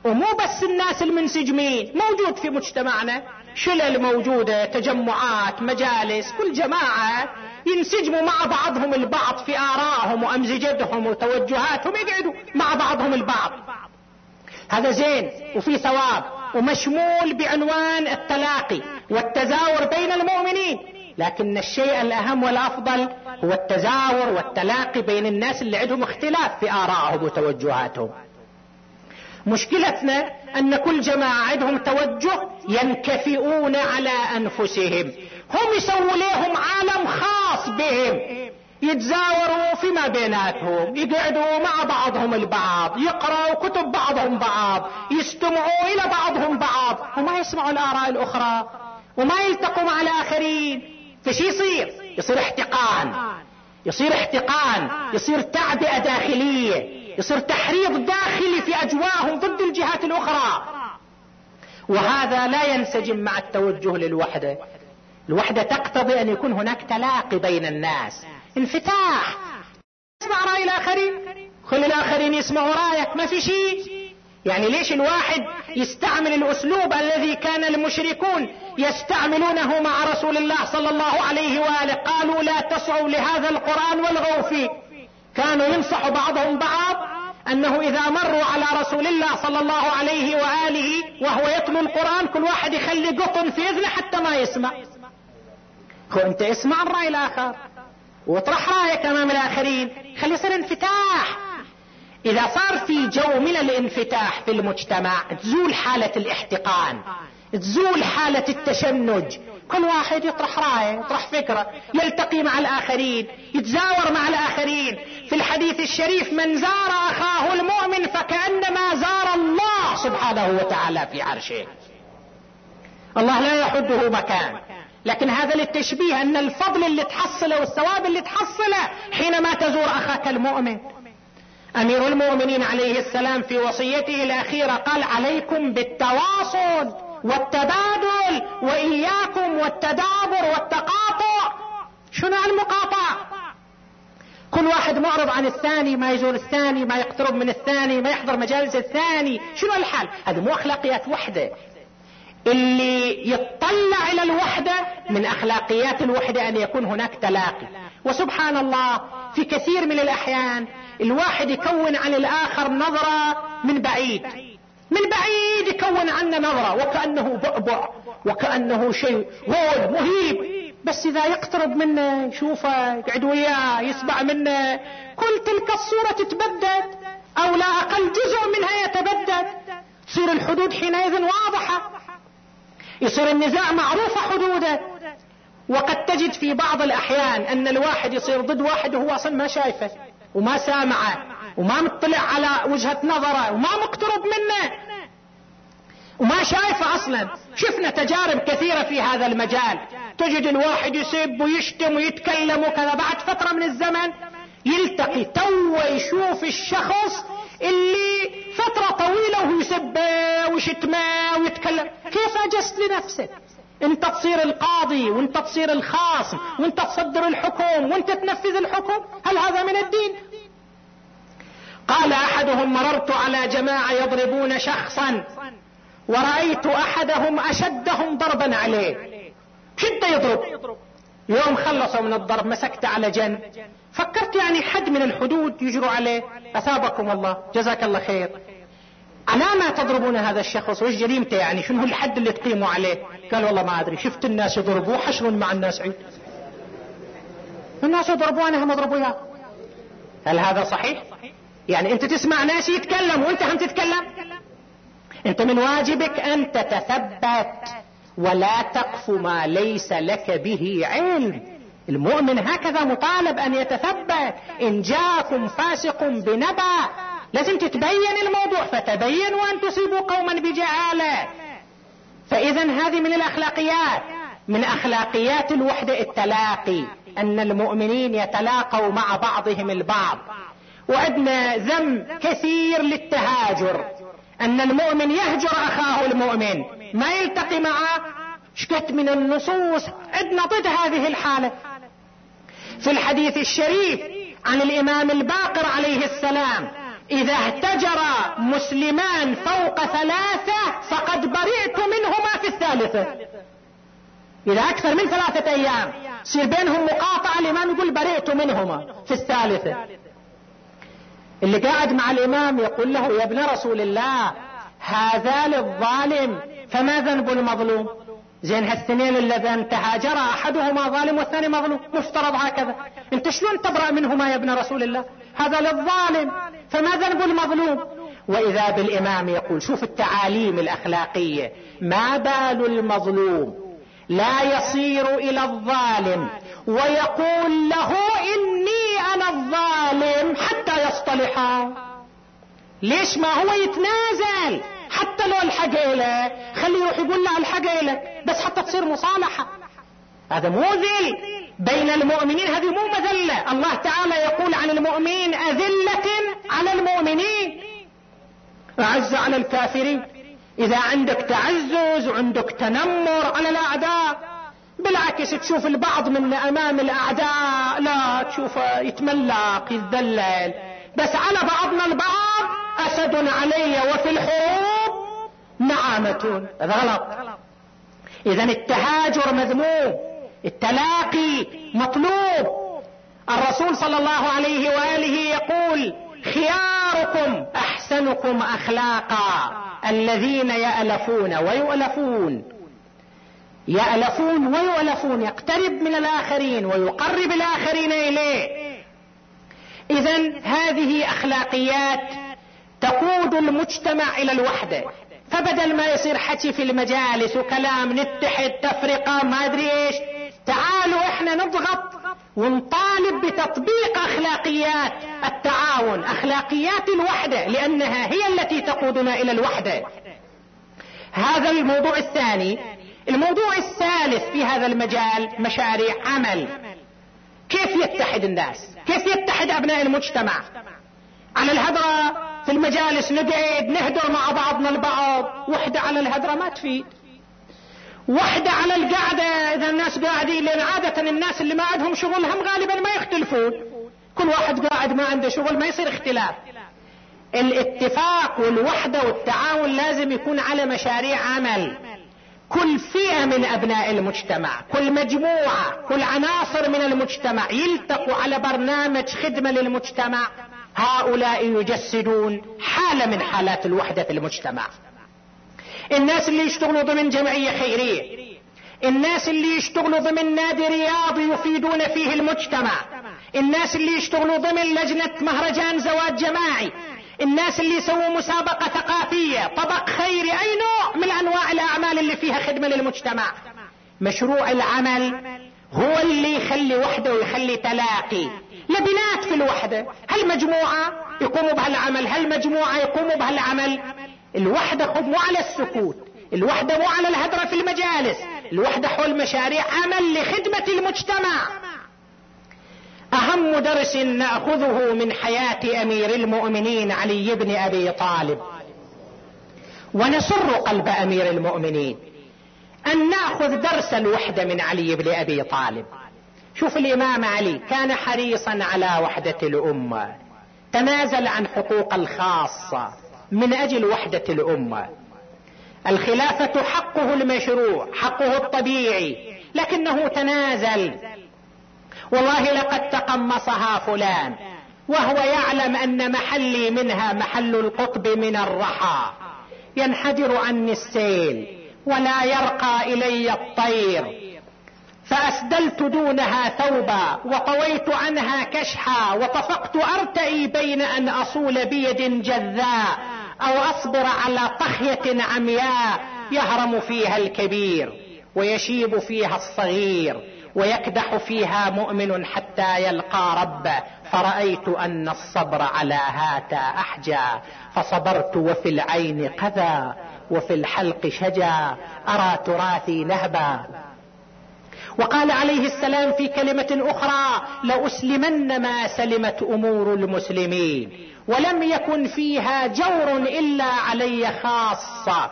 ومو بس الناس المنسجمين موجود في مجتمعنا. شلل موجودة تجمعات مجالس كل جماعة ينسجموا مع بعضهم البعض في آرائهم وأمزجتهم وتوجهاتهم يقعدوا مع بعضهم البعض. هذا زين وفي ثواب ومشمول بعنوان التلاقي والتزاور بين المؤمنين. لكن الشيء الأهم والأفضل هو التزاور والتلاقي بين الناس اللي عندهم اختلاف في آرائهم وتوجهاتهم. مشكلتنا أن كل جماعة عندهم توجه ينكفئون على أنفسهم. هم يسووا لهم عالم خاص بهم. يتزاوروا فيما بيناتهم يقعدوا مع بعضهم البعض يقرأوا كتب بعضهم بعض يستمعوا إلى بعضهم بعض وما يسمعوا الآراء الأخرى وما يلتقوا مع الآخرين. فشي يصير؟ يصير احتقان. يصير احتقان يصير تعبئة داخلية يصير تحريض داخلي في اجواهم ضد الجهات الأخرى. وهذا لا ينسجم مع التوجه للوحدة. الوحدة تقتضي أن يكون هناك تلاقي بين الناس. انفتاح! اسمع رأي الآخرين. خلي الآخرين يسمعوا رأيك. ما في شيء. يعني ليش الواحد يستعمل الأسلوب الذي كان المشركون يستعملونه مع رسول الله صلى الله عليه وآله؟ قالوا لا تسعوا لهذا القرآن والغوا فيه. كانوا ينصح بعضهم بعض. أنه إذا مروا على رسول الله صلى الله عليه وآله وهو يتلو القرآن كل واحد يخلي قطن في إذنه حتى ما يسمع. هو أنت اسمع الرأي الآخر. واطرح رأيك أمام الآخرين. خلي يصير انفتاح. إذا صار في جو من الانفتاح في المجتمع تزول حالة الاحتقان تزول حالة التشنج. كل واحد يطرح رأيه يطرح فكرة يلتقي مع الآخرين يتزاور مع الآخرين. في الحديث الشريف من زار أخاه المؤمن فكأنما زار الله سبحانه وتعالى في عرشه. الله لا يحده مكان. لكن هذا للتشبيه أن الفضل اللي تحصله والثواب اللي تحصله حينما تزور أخاك المؤمن. أمير المؤمنين عليه السلام في وصيته الأخيرة قال عليكم بالتواصل. والتبادل وإياكم والتدابر والتقاطع. شنو المقاطعه كل واحد معرض عن الثاني ما يزور الثاني ما يقترب من الثاني ما يحضر مجالس الثاني. شنو الحال هذه مو أخلاقيات وحدة. اللي يطلع إلى الوحدة من أخلاقيات الوحدة أن يكون هناك تلاقي. وسبحان الله في كثير من الأحيان الواحد يكون عن الآخر نظرة من بعيد. من بعيد يكون عنا نظرة وكأنه بعبع وكأنه شيء غول مهيب. بس إذا يقترب منه يشوفه يقعد وياه يسمع منه كل تلك الصورة تتبدد أو لا أقل جزء منها يتبدد. تصير الحدود حينئذ واضحة. يصير النزاع معروفة حدوده. وقد تجد في بعض الأحيان أن الواحد يصير ضد واحد وهو أصلا ما شايفه وما سامعه. وما مطلع على وجهة نظره وما مقترب منه. وما شايفه أصلا. شفنا تجارب كثيرة في هذا المجال. تجد الواحد يسب ويشتم ويتكلم وكذا. بعد فترة من الزمن يلتقي تو يشوف الشخص اللي فترة طويلة وهو يسبه ويشتمه ويتكلم. كيف أجست لنفسك؟ أنت تصير القاضي وأنت تصير الخاصم وأنت تصدر الحكم وأنت تنفذ الحكم؟ هل هذا من الدين؟ قال أحدهم مررت على جماعة يضربون شخصا ورأيت أحدهم أشدهم ضربا عليه. شدة يضرب. يوم خلصوا من الضرب مسكت على جنب. فكرت يعني حد من الحدود يجروا عليه. أثابكم الله. جزاك الله خير. على ما تضربون هذا الشخص؟ وش جريمته يعني؟ شنو الحد اللي تقيموا عليه؟ قال والله ما أدري. شفت الناس يضربوه حشر مع الناس عيد. الناس يضربوه أنا هم اضربوا اياه هل هذا صحيح؟ يعني انت تسمع ناس يتكلم وانت هم تتكلم؟ انت من واجبك أن تتثبت ولا تقف ما ليس لك به علم. المؤمن هكذا مطالب أن يتثبت. إن جاءكم فاسق بنبأ لازم تتبين الموضوع. فتبينوا أن تصيبوا قوما بجهالة. فاذا هذه من الأخلاقيات. من أخلاقيات الوحدة التلاقي. أن المؤمنين يتلاقوا مع بعضهم البعض. وعندنا ذم كثير للتهاجر. أن المؤمن يهجر أخاه المؤمن ما يلتقي معه. شكت من النصوص. عندنا ضد هذه الحالة. في الحديث الشريف عن الإمام الباقر عليه السلام إذا اهتجر مسلمان فوق ثلاثة فقد برئت منهما في الثالثة. إذا أكثر من ثلاثة أيام يصير بينهم مقاطعة الإمام يقول برئت منهما في الثالثة. اللي قاعد مع الإمام يقول له يا ابن رسول الله هذا للظالم فما ذنب المظلوم؟ زين هالسنين اللذان تهاجرا أحدهما ظالم والثاني مظلوم مفترض هكذا. انت شلون تبرأ منهما يا ابن رسول الله؟ هذا للظالم فما ذنب المظلوم؟ وإذا بالإمام يقول شوف التعاليم الأخلاقية ما بال المظلوم؟ لا يصير إلى الظالم ويقول له اني أنا الظالم حتى يصطلحا ليش ما هو يتنازل؟ حتى لو الحق إلك خليه يروح يقول له الحق إلك بس حتى تصير مصالحة. هذا مو ذل. بين المؤمنين هذه مو مذلة. الله تعالى يقول عن المؤمنين أذلة على المؤمنين. أعز على الكافرين. إذا عندك تعزز وعندك تنمر على الأعداء. بالعكس تشوف البعض من أمام الأعداء. لا تشوفه يتملق يتدلل بس على بعضنا البعض أسد علي وفي الحروب. نعامة هذا غلط. إذا التهاجر مذموم. التلاقي مطلوب. الرسول صلى الله عليه وآله يقول خياركم أحسنكم أخلاقا. الذين يألفون ويؤلفون. يألفون ويؤلفون. يقترب من الآخرين ويقرب الآخرين إليه. إذا هذه أخلاقيات تقود المجتمع إلى الوحدة. فبدل ما يصير حكي في المجالس وكلام نتحد تفرقة ما أدري إيش تعالوا إحنا نضغط ونطالب بتطبيق أخلاقيات التعاون أخلاقيات الوحدة لأنها هي التي تقودنا إلى الوحدة. هذا الموضوع الثاني. الموضوع الثالث في هذا المجال مشاريع عمل. كيف يتحد الناس؟ كيف يتحد أبناء المجتمع؟ على الهدرة في المجالس نقعد نهدر مع بعضنا البعض. وحدة على الهدرة ما تفيد. وحدة على القعدة إذا الناس قاعدين لأن عادة الناس اللي ما عندهم شغل هم غالبا ما يختلفون. كل واحد قاعد ما عنده شغل ما يصير اختلاف. الاتفاق والوحدة والتعاون لازم يكون على مشاريع عمل. كل فئة من أبناء المجتمع كل مجموعة كل عناصر من المجتمع يلتقوا على برنامج خدمة للمجتمع. هؤلاء يجسدون حالة من حالات الوحدة في المجتمع. الناس اللي يشتغلوا ضمن جمعية خيرية الناس اللي يشتغلوا ضمن نادي رياضي يفيدون فيه المجتمع الناس اللي يشتغلوا ضمن لجنة مهرجان زواج جماعي الناس اللي يسووا مسابقة ثقافية طبق خيري أي نوع من أنواع الأعمال اللي فيها خدمة للمجتمع. مشروع العمل هو اللي يخلي وحدة ويخلي تلاقي. لبنات في الوحدة هل مجموعة يقوموا بهالعمل؟ هل مجموعة يقوموا بهالعمل؟ الوحدة مو على السكوت الوحدة مو على الهدرة في المجالس الوحدة حول مشاريع عمل لخدمة المجتمع. أهم درس نأخذه من حياة أمير المؤمنين علي بن أبي طالب. ونسر قلب أمير المؤمنين أن نأخذ درس الوحده من علي بن أبي طالب. شوف الإمام علي كان حريصا على وحدة الأمة. تنازل عن حقوق الخاصة من أجل وحدة الأمة. الخلافة حقه المشروع حقه الطبيعي لكنه تنازل والله لقد تقمصها فلان. وهو يعلم أن محلي منها محل القطب من الرحى. ينحدر عني السيل ولا يرقى إلي الطير. فأسدلت دونها ثوبا وطويت عنها كشحا وطفقت أرتئي بين أن أصول بيد جذاء أو أصبر على طخيه عمياء يهرم فيها الكبير ويشيب فيها الصغير. ويكدح فيها مؤمن حتى يلقى ربه فرأيت أن الصبر على هاتا أحجى فصبرت وفي العين قذى وفي الحلق شجا. أرى تراثي نهبا. وقال عليه السلام في كلمة أخرى لأسلمن ما سلمت أمور المسلمين. ولم يكن فيها جور إلا علي خاصة.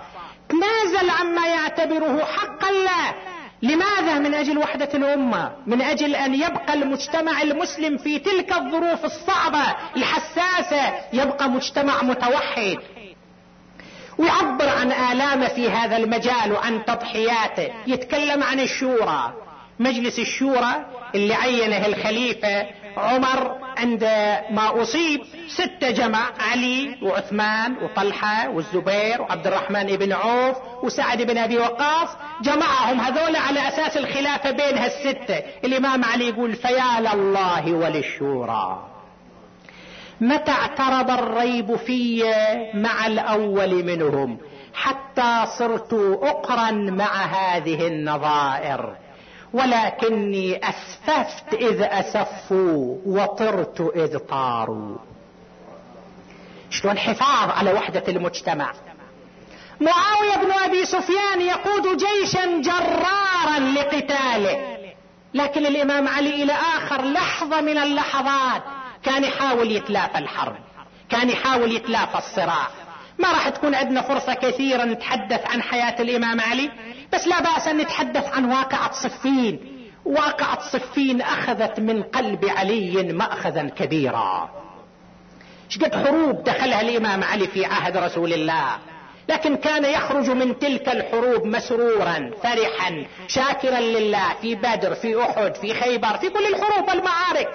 تنازل عما يعتبره حقا له. لماذا من أجل وحدة الأمة؟ من أجل أن يبقى المجتمع المسلم في تلك الظروف الصعبة الحساسة يبقى مجتمع متوحد. ويعبر عن آلامه في هذا المجال وعن تضحياته. يتكلم عن الشورى. مجلس الشورى اللي عينه الخليفة عمر عندما أصيب ستة جمع علي وعثمان وطلحة والزبير وعبد الرحمن بن عوف وسعد بن أبي وقاص. جمعهم هذول على أساس الخلافة بين هالستة. الإمام علي يقول فيا لله وللشورى. متى اعترض الريب في مع الأول منهم؟ حتى صرت أقرا مع هذه النظائر. ولكني أسففت إذ أسفوا وطرت إذ طاروا. شلون حفاظ على وحدة المجتمع. معاوية بن أبي سفيان يقود جيشا جرارا لقتاله. لكن الإمام علي إلى آخر لحظة من اللحظات كان يحاول يتلافى الحرب كان يحاول يتلافى الصراع. ما راح تكون عندنا فرصة كثيرة نتحدث عن حياة الإمام علي بس لا بأس أن نتحدث عن واقعة صفين. واقعة صفين أخذت من قلب علي مأخذا كبيرا. شقد حروب دخلها الإمام علي في عهد رسول الله. لكن كان يخرج من تلك الحروب مسرورا فرحا شاكرا لله في بدر في أحد في خيبر في كل الحروب والمعارك.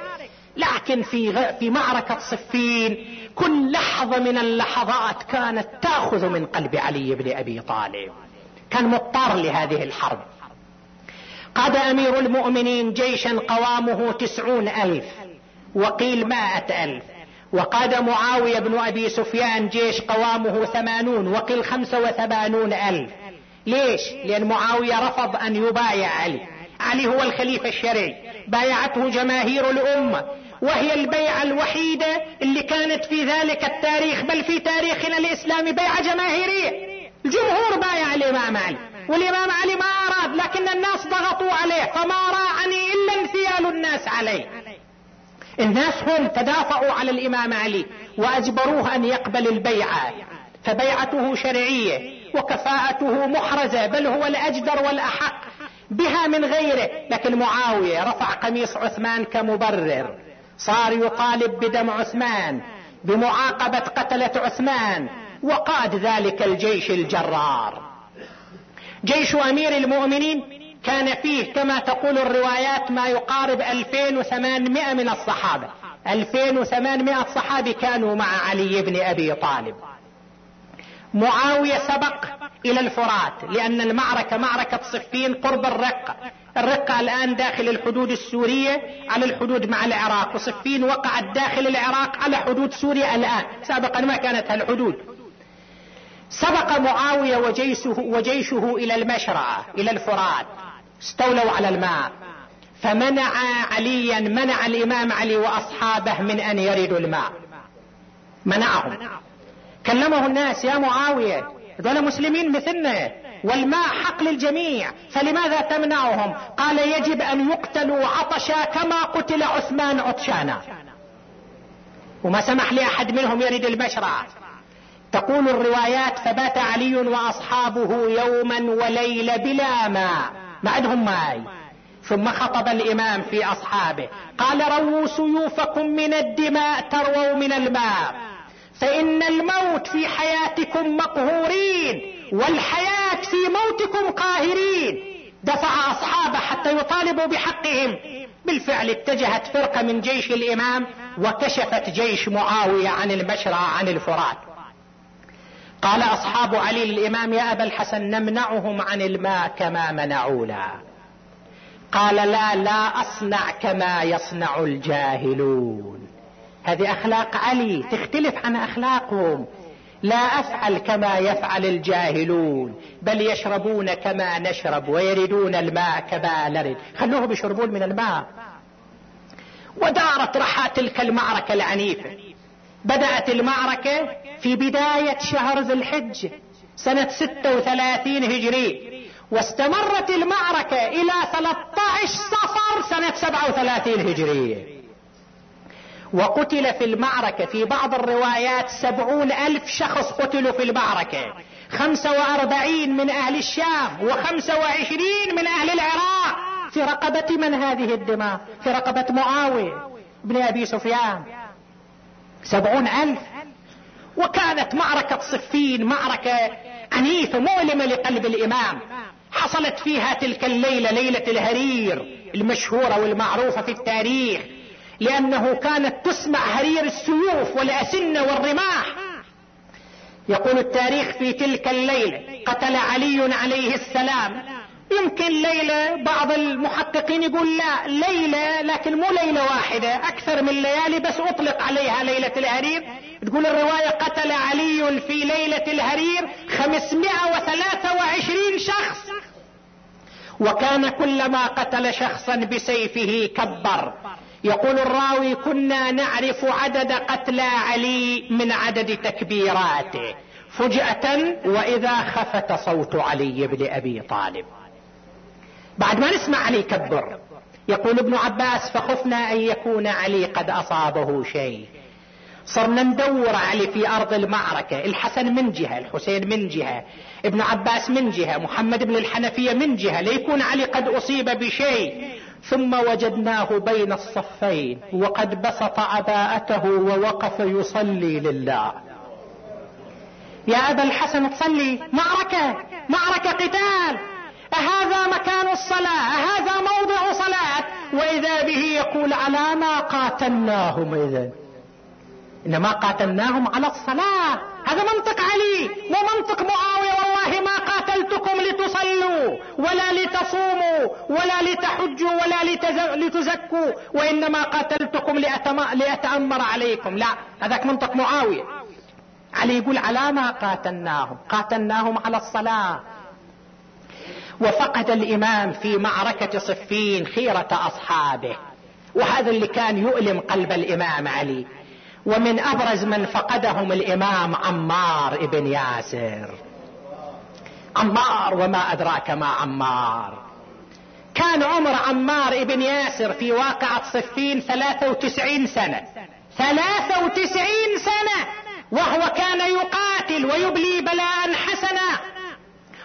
لكن في في معركة صفين كل لحظة من اللحظات كانت تأخذ من قلب علي بن أبي طالب. كان مضطر لهذه الحرب. قاد أمير المؤمنين جيشا قوامه تسعون ألف وقيل مائة ألف. وقاد معاوية بن أبي سفيان جيش قوامه ثمانون وقيل خمسة وثمانون ألف. ليش؟ لأن معاوية رفض أن يبايع علي. علي هو الخليفة الشرعي. بايعته جماهير الأمة. وهي البيعة الوحيدة اللي كانت في ذلك التاريخ بل في تاريخنا الإسلامي بيعة جماهيرية. الجمهور بايع الإمام علي والإمام علي ما أراد لكن الناس ضغطوا عليه فما راعني إلا انثيال الناس عليه. الناس هم تدافعوا على الإمام علي وأجبروه أن يقبل البيعة. فبيعته شرعية وكفاءته محرزة بل هو الأجدر والأحق بها من غيره. لكن معاوية رفع قميص عثمان كمبرر. صار يطالب بدم عثمان بمعاقبة قتلة عثمان وقاد ذلك الجيش الجرار. جيش أمير المؤمنين كان فيه كما تقول الروايات ما يقارب 2800 من الصحابة. 2800 صحابي كانوا مع علي بن أبي طالب. معاوية سبق إلى الفرات لأن المعركة معركة صفين قرب الرقة الرقة الآن داخل الحدود السورية على الحدود مع العراق وصفين وقعت داخل العراق على حدود سوريا الآن. سابقا ما كانت هالحدود سبق معاوية وجيشه, وجيشه إلى المشرعة إلى الفرات. استولوا على الماء. فمنع عليا منع الإمام علي وأصحابه من أن يردوا الماء. منعهم. كلمه الناس يا معاوية دول مسلمين مثلنا والماء حق للجميع فلماذا تمنعهم؟ قال يجب أن يقتلوا عطشا كما قتل عثمان عطشانا. وما سمح لاحد منهم يرد المشرع. تقول الروايات فبات علي وأصحابه يوما وليلة بلا ماء. ما عندهم ماء ثم خطب الإمام في أصحابه. قال رووا سيوفكم من الدماء ترووا من الماء. فإن الموت في حياتكم مقهورين والحياة في موتكم قاهرين. دفع أصحابه حتى يطالبوا بحقهم. بالفعل اتجهت فرقة من جيش الإمام وكشفت جيش معاوية عن المشرع عن الفرات. قال أصحاب علي للامام يا أبا الحسن نمنعهم عن الماء كما منعونا. قال لا لا أصنع كما يصنع الجاهلون. هذه أخلاق علي تختلف عن أخلاقهم. لا أفعل كما يفعل الجاهلون بل يشربون كما نشرب ويردون الماء كما نرد. خلوهم يشربون من الماء. ودارت رحى تلك المعركة العنيفة. بدأت المعركة في بداية شهر ذي الحجة سنة 36 هجري واستمرت المعركة إلى 13 صفر سنة 37 هجرية وقتل في المعركة في بعض الروايات سبعون ألف شخص قتلوا في المعركة. خمسة وأربعين من أهل الشام وخمسة وعشرين من أهل العراق في رقبة من هذه الدماء؟ في رقبة معاوية بن أبي سفيان. سبعون ألف وكانت معركة صفين معركة عنيفة مؤلمة لقلب الإمام. حصلت فيها تلك الليلة ليلة الهرير المشهورة والمعروفة في التاريخ لأنه كانت تسمع هرير السيوف والأسنة والرماح. يقول التاريخ في تلك الليلة قتل علي عليه السلام. يمكن ليلة بعض المحققين يقول لا ليلة لكن مو ليلة واحدة أكثر من ليالي بس أطلق عليها ليلة الهرير. تقول الرواية قتل علي في ليلة الهرير 523 شخص. وكان كلما قتل شخصا بسيفه كبر. يقول الراوي كنا نعرف عدد قتلى علي من عدد تكبيراته. فجأة وإذا خفت صوت علي بن أبي طالب. بعد ما نسمع علي كبر. يقول ابن عباس فخفنا أن يكون علي قد أصابه شيء. صرنا ندور علي في أرض المعركة الحسن من جهة الحسين من جهة ابن عباس من جهة محمد بن الحنفية من جهة ليكون علي قد أصيب بشيء. ثم وجدناه بين الصفين وقد بسط عباءته ووقف يصلي لله. يا أبا الحسن تصلي. معركة. معركة قتال. أهذا مكان الصلاة أهذا موضع صلاة. وإذا به يقول على ما قاتلناهم إذا إنما قاتلناهم على الصلاة. هذا منطق علي ومنطق معاوية. والله ما قاتلتكم لتصلوا ولا لتصوموا ولا لتحجوا ولا لتزكوا وإنما قاتلتكم لأتأمر عليكم. لا هذاك منطق معاوية. علي يقول على ما قاتلناهم. قاتلناهم على الصلاة. وفقد الإمام في معركة صفين خيرة أصحابه. وهذا اللي كان يؤلم قلب الإمام علي. ومن أبرز من فقدهم الإمام عمار ابن ياسر. عمار وما أدراك ما عمار. كان عمر عمار ابن ياسر في واقعة صفين ثلاثة وتسعين سنة. ثلاثة وتسعين سنة! وهو كان يقاتل ويبلي بلاء حسنا.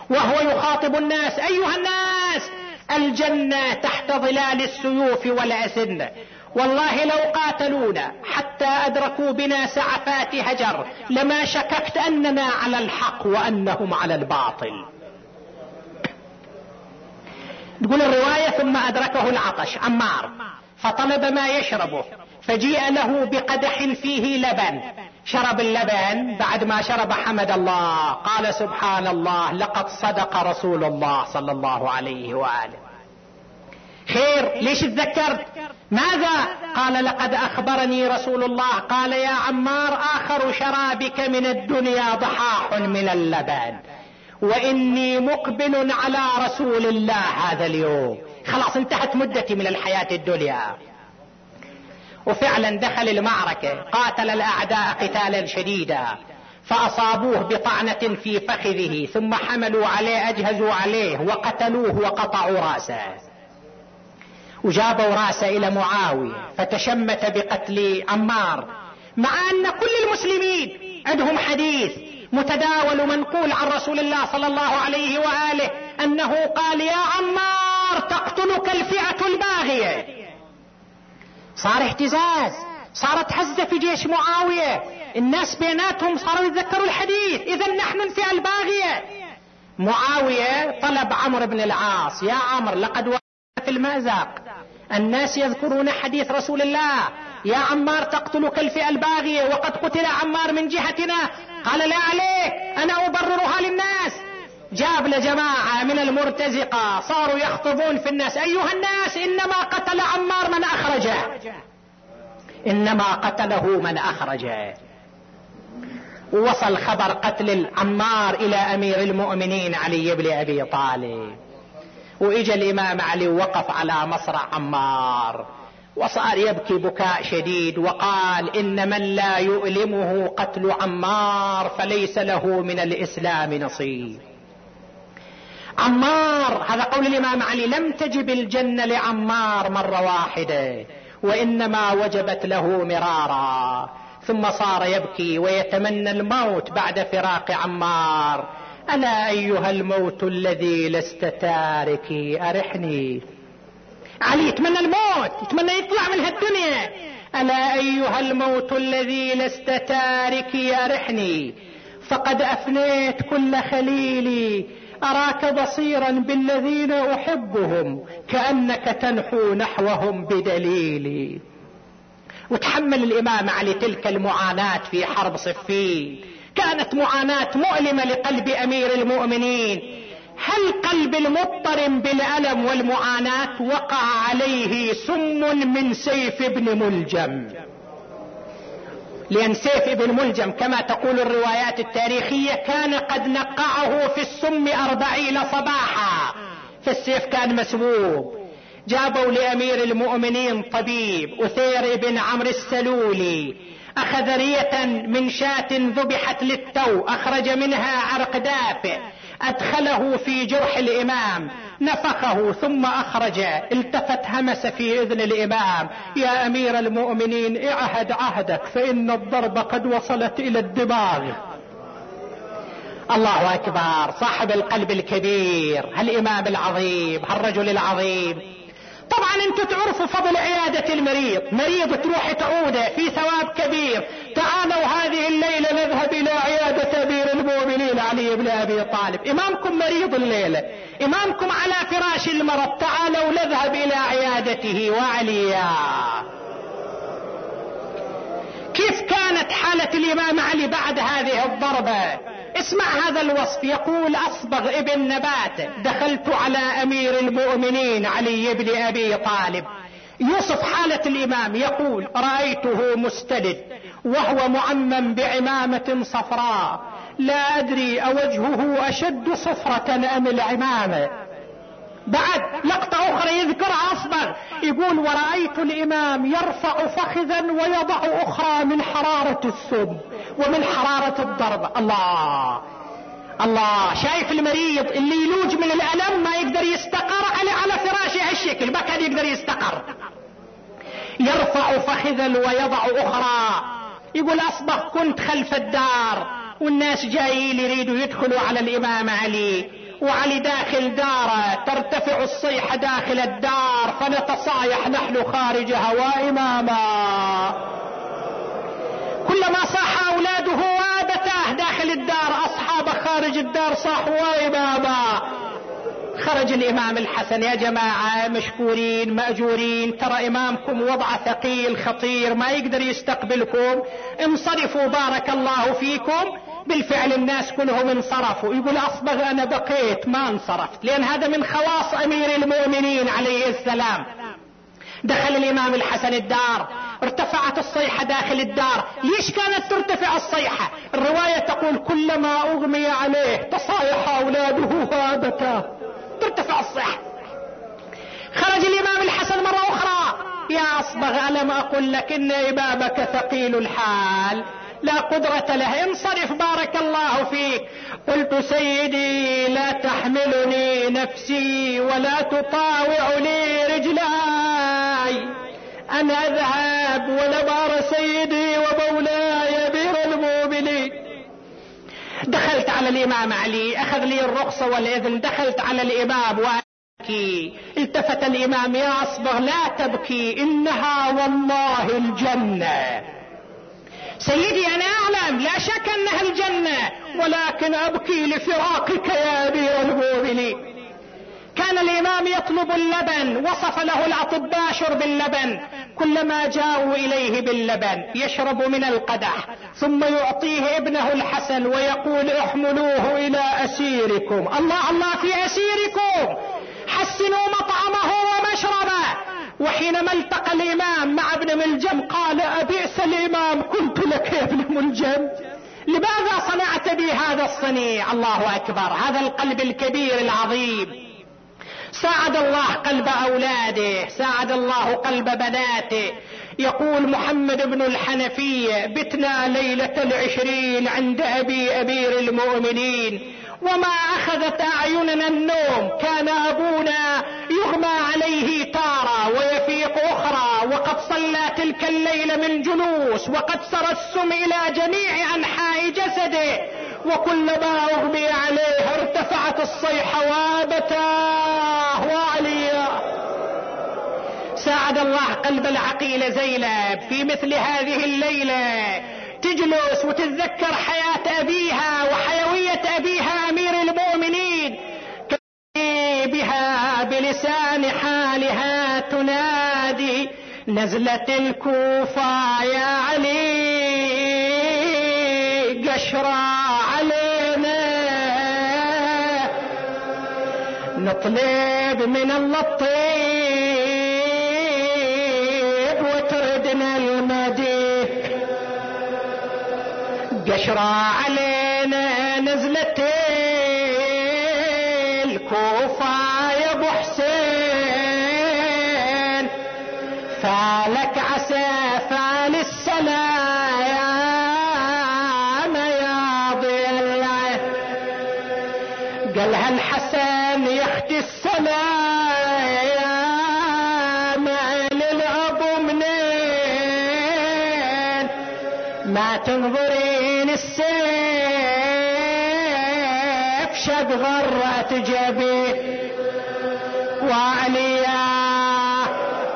وهو يخاطب الناس. أيها الناس الجنة تحت ظلال السيوف والأسنة والله لو قاتلونا حتى أدركوا بنا سعفات هجر لما شككت أننا على الحق وأنهم على الباطل. تقول الرواية ثم أدركه العطش عمار. فطلب ما يشربه فجيء له بقدح فيه لبن. شرب اللبن بعد ما شرب حمد الله. قال سبحان الله لقد صدق رسول الله صلى الله عليه وآله. خير ليش تذكرت؟ ماذا؟ قال لقد أخبرني رسول الله. قال يا عمار آخر شرابك من الدنيا ضحاح من اللبن. وإني مقبل على رسول الله هذا اليوم. خلاص انتهت مدتي من الحياة الدنيا. وفعلا دخل المعركة قاتل الأعداء قتالا شديدا فأصابوه بطعنة في فخذه ثم حملوا عليه أجهزوا عليه وقتلوه وقطعوا رأسه. وجابوا رأسه إلى معاوية فتشمت بقتل عمار. مع أن كل المسلمين عندهم حديث متداول ومنقول عن رسول الله صلى الله عليه وآله أنه قال يا عمار تقتلك الفئة الباغية. صار اهتزاز صارت هزة في جيش معاوية. الناس بيناتهم صاروا يتذكروا الحديث. اذا نحن الفئة الباغية. معاوية طلب عمرو بن العاص يا عمرو لقد في المأزق. الناس يذكرون حديث رسول الله. يا عمار تقتلك الفئة الباغية. وقد قتل عمار من جهتنا. قال لا عليك أنا أبررها للناس. جاب لجماعة من المرتزقة صاروا يخطبون في الناس. أيها الناس إنما قتل عمار من أخرجه. إنما قتله من أخرجه. ووصل خبر قتل عمار إلى أمير المؤمنين علي بن أبي طالب. وإجا الإمام علي ووقف على مصرع عمار. وصار يبكي بكاء شديد وقال إن من لا يؤلمه قتل عمار فليس له من الإسلام نصيب. عمار هذا قول الإمام علي لم تجب الجنة لعمار مرة واحدة وإنما وجبت له مرارا. ثم صار يبكي ويتمنى الموت بعد فراق عمار. ألا أيها الموت الذي لست تاركي؟ أرحني. علي يتمنى الموت يتمنى يطلع من هالدنيا. ألا أيها الموت الذي لست تاركي؟ أرحني. فقد أفنيت كل خليلي. أراك بصيرا بالذين أحبهم كأنك تنحو نحوهم بدليلي وتحمل الإمام علي تلك المعاناة في حرب صفين. كانت معاناة مؤلمة لقلب أمير المؤمنين. هل قلب المضطرم بالألم والمعاناة وقع عليه سم من سيف ابن ملجم؟ لأن سيف ابن ملجم كما تقول الروايات التاريخية كان قد نقعه في السم أربعين صباحا. فالسيف كان مسبوب. جابوا لأمير المؤمنين طبيب أثير بن عمرو السلولي. أخذ رية من شاة ذبحت للتو أخرج منها عرق دافئ. أدخله في جرح الإمام. نفخه ثم أخرج. التفت همس في إذن الإمام. يا أمير المؤمنين اعهد عهدك فإن الضرب قد وصلت إلى الدماغ. الله أكبر. صاحب القلب الكبير. هالامام العظيم هالرجل العظيم؟ طبعا أنتم تعرفوا فضل عيادة المريض. مريض تروح تعوده في ثواب كبير. تعالوا هذه الليلة نذهب إلى عيادة أمير المؤمنين علي بن أبي طالب. إمامكم مريض الليلة. إمامكم على فراش المرض. تعالوا نذهب إلى عيادته. وعليا كيف كانت حالة الإمام علي بعد هذه الضربة؟ اسمع هذا الوصف. يقول أصبغ ابن نبات دخلت على أمير المؤمنين علي بن أبي طالب. يوصف حالة الإمام يقول رأيته مستند وهو معمم بعمامة صفراء. لا أدري أوجهه أشد صفرة أم العمامة. بعد لقطة أخرى يذكرها اصبر يقول ورأيت الإمام يرفع فخذا ويضع أخرى من حرارة السم ومن حرارة الضرب. الله. الله. شايف المريض اللي يلوج من الألم ما يقدر يستقر على على فراشه هالشكل ما كان يقدر يستقر. يرفع فخذا ويضع أخرى. يقول أصبح كنت خلف الدار. والناس جايين يريدوا يدخلوا على الإمام علي. وعلي داخل داره. ترتفع الصيحة داخل الدار. فنتصايح نحن خارجها وإماما كلما صاح أولاده وابتاه داخل الدار أصحاب خارج الدار صاحوا وإماما خرج الإمام الحسن يا جماعة مشكورين مأجورين ترى إمامكم وضع ثقيل خطير ما يقدر يستقبلكم. انصرفوا بارك الله فيكم. بالفعل الناس كلهم انصرفوا. يقول أصبغ أنا بقيت ما انصرفت لأن هذا من خواص أمير المؤمنين عليه السلام. دخل الإمام الحسن الدار. ارتفعت الصيحة داخل الدار. ليش كانت ترتفع الصيحة؟ الرواية تقول كلما أغمي عليه تصايح أولاده وابكاه ترتفع الصيحة. خرج الإمام الحسن مرة أخرى. يا أصبغ ألم أقل لك إن امامك ثقيل الحال. لا قدرة له. انصرف بارك الله فيك. قلت سيدي لا تحملني نفسي ولا تطاوعني رجلاي. أنا أذهب ولبار سيدي ومولاي أمير المؤمنين. دخلت على الإمام علي أخذ لي الرخصة والإذن دخلت على الإمام وأبكي. التفت الإمام يا أصبغ لا تبكي إنها والله الجنة. سيدي أنا أعلم لا شك أنها الجنة ولكن أبكي لفراقك يا أمير المؤمنين. كان الإمام يطلب اللبن وصف له الأطباء شرب اللبن. كلما جاءوا إليه باللبن يشرب من القدح ثم يعطيه ابنه الحسن ويقول احملوه إلى أسيركم. الله الله في أسيركم! حسنوا مطعمه ومشربه! وحينما التقى الإمام مع ابن ملجم قال أبئس الإمام؟ كنت لك يا ابن ملجم. لماذا صنعت بي هذا الصنيع؟ الله أكبر. هذا القلب الكبير العظيم. ساعد الله قلب أولاده ساعد الله قلب بناته. يقول محمد بن الحنفية بتنا ليلة العشرين عند أبي أمير المؤمنين وما أخذت أعيننا النوم كان أبونا يغمى عليه تارة ويفيق أخرى وقد صلى تلك الليلة من جلوس وقد سرى السم إلى جميع أنحاء جسده. وكلما أغمي عليه ارتفعت الصيحة وابتاه وعليا ساعد الله قلب العقيل زينب في مثل هذه الليلة. تجلس وتتذكر حياة أبيها وحيوية أبيها أمير المؤمنين. بها بلسان حالها تنادي نزلة الكوفة يا علي قشرة نطلب من الله الطيب وتردنا المديح. قشرة علينا تنظرين السيف شد غرة جبي. وعليا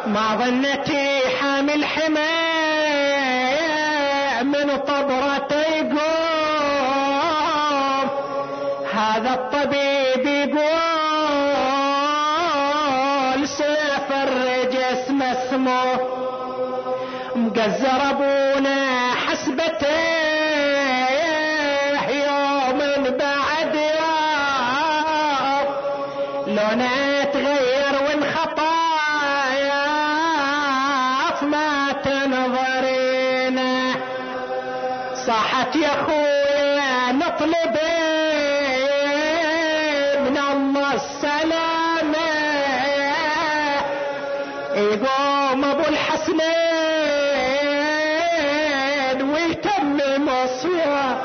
ما ظنتي حامل حمى من طبرة يقوم. هذا الطبيب يقول سيف الرجس مسموه مقزر صاحت يا اخويا نطلب من الله السلامة. يقوم أبو الحسنين ويتمم الصيام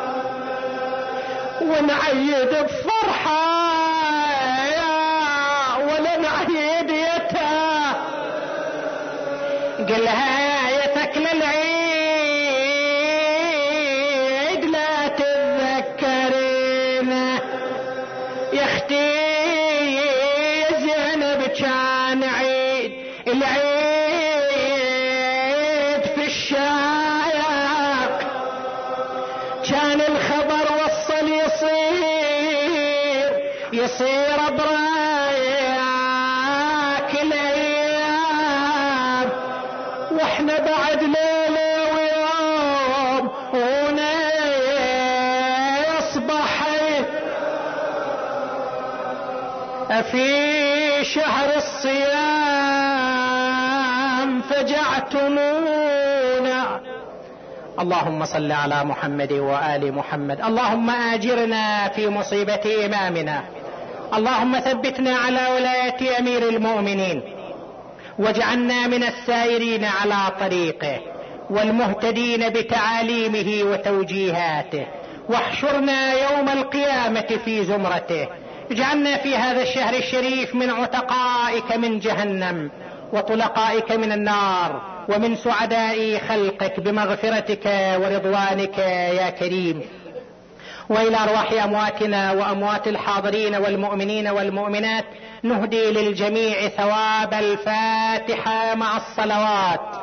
ونعيد بفرحة ولا نعيد اللهم صل على محمد وآل محمد. اللهم آجرنا في مصيبة إمامنا. اللهم ثبتنا على ولاية أمير المؤمنين. واجعلنا من السائرين على طريقه والمهتدين بتعاليمه وتوجيهاته. واحشرنا يوم القيامة في زمرته. اجعلنا في هذا الشهر الشريف من عتقائك من جهنم وطلقائك من النار. ومن سعداء خلقك بمغفرتك ورضوانك يا كريم. وإلى أرواح أمواتنا وأموات الحاضرين والمؤمنين والمؤمنات نهدي للجميع ثواب الفاتحة مع الصلوات.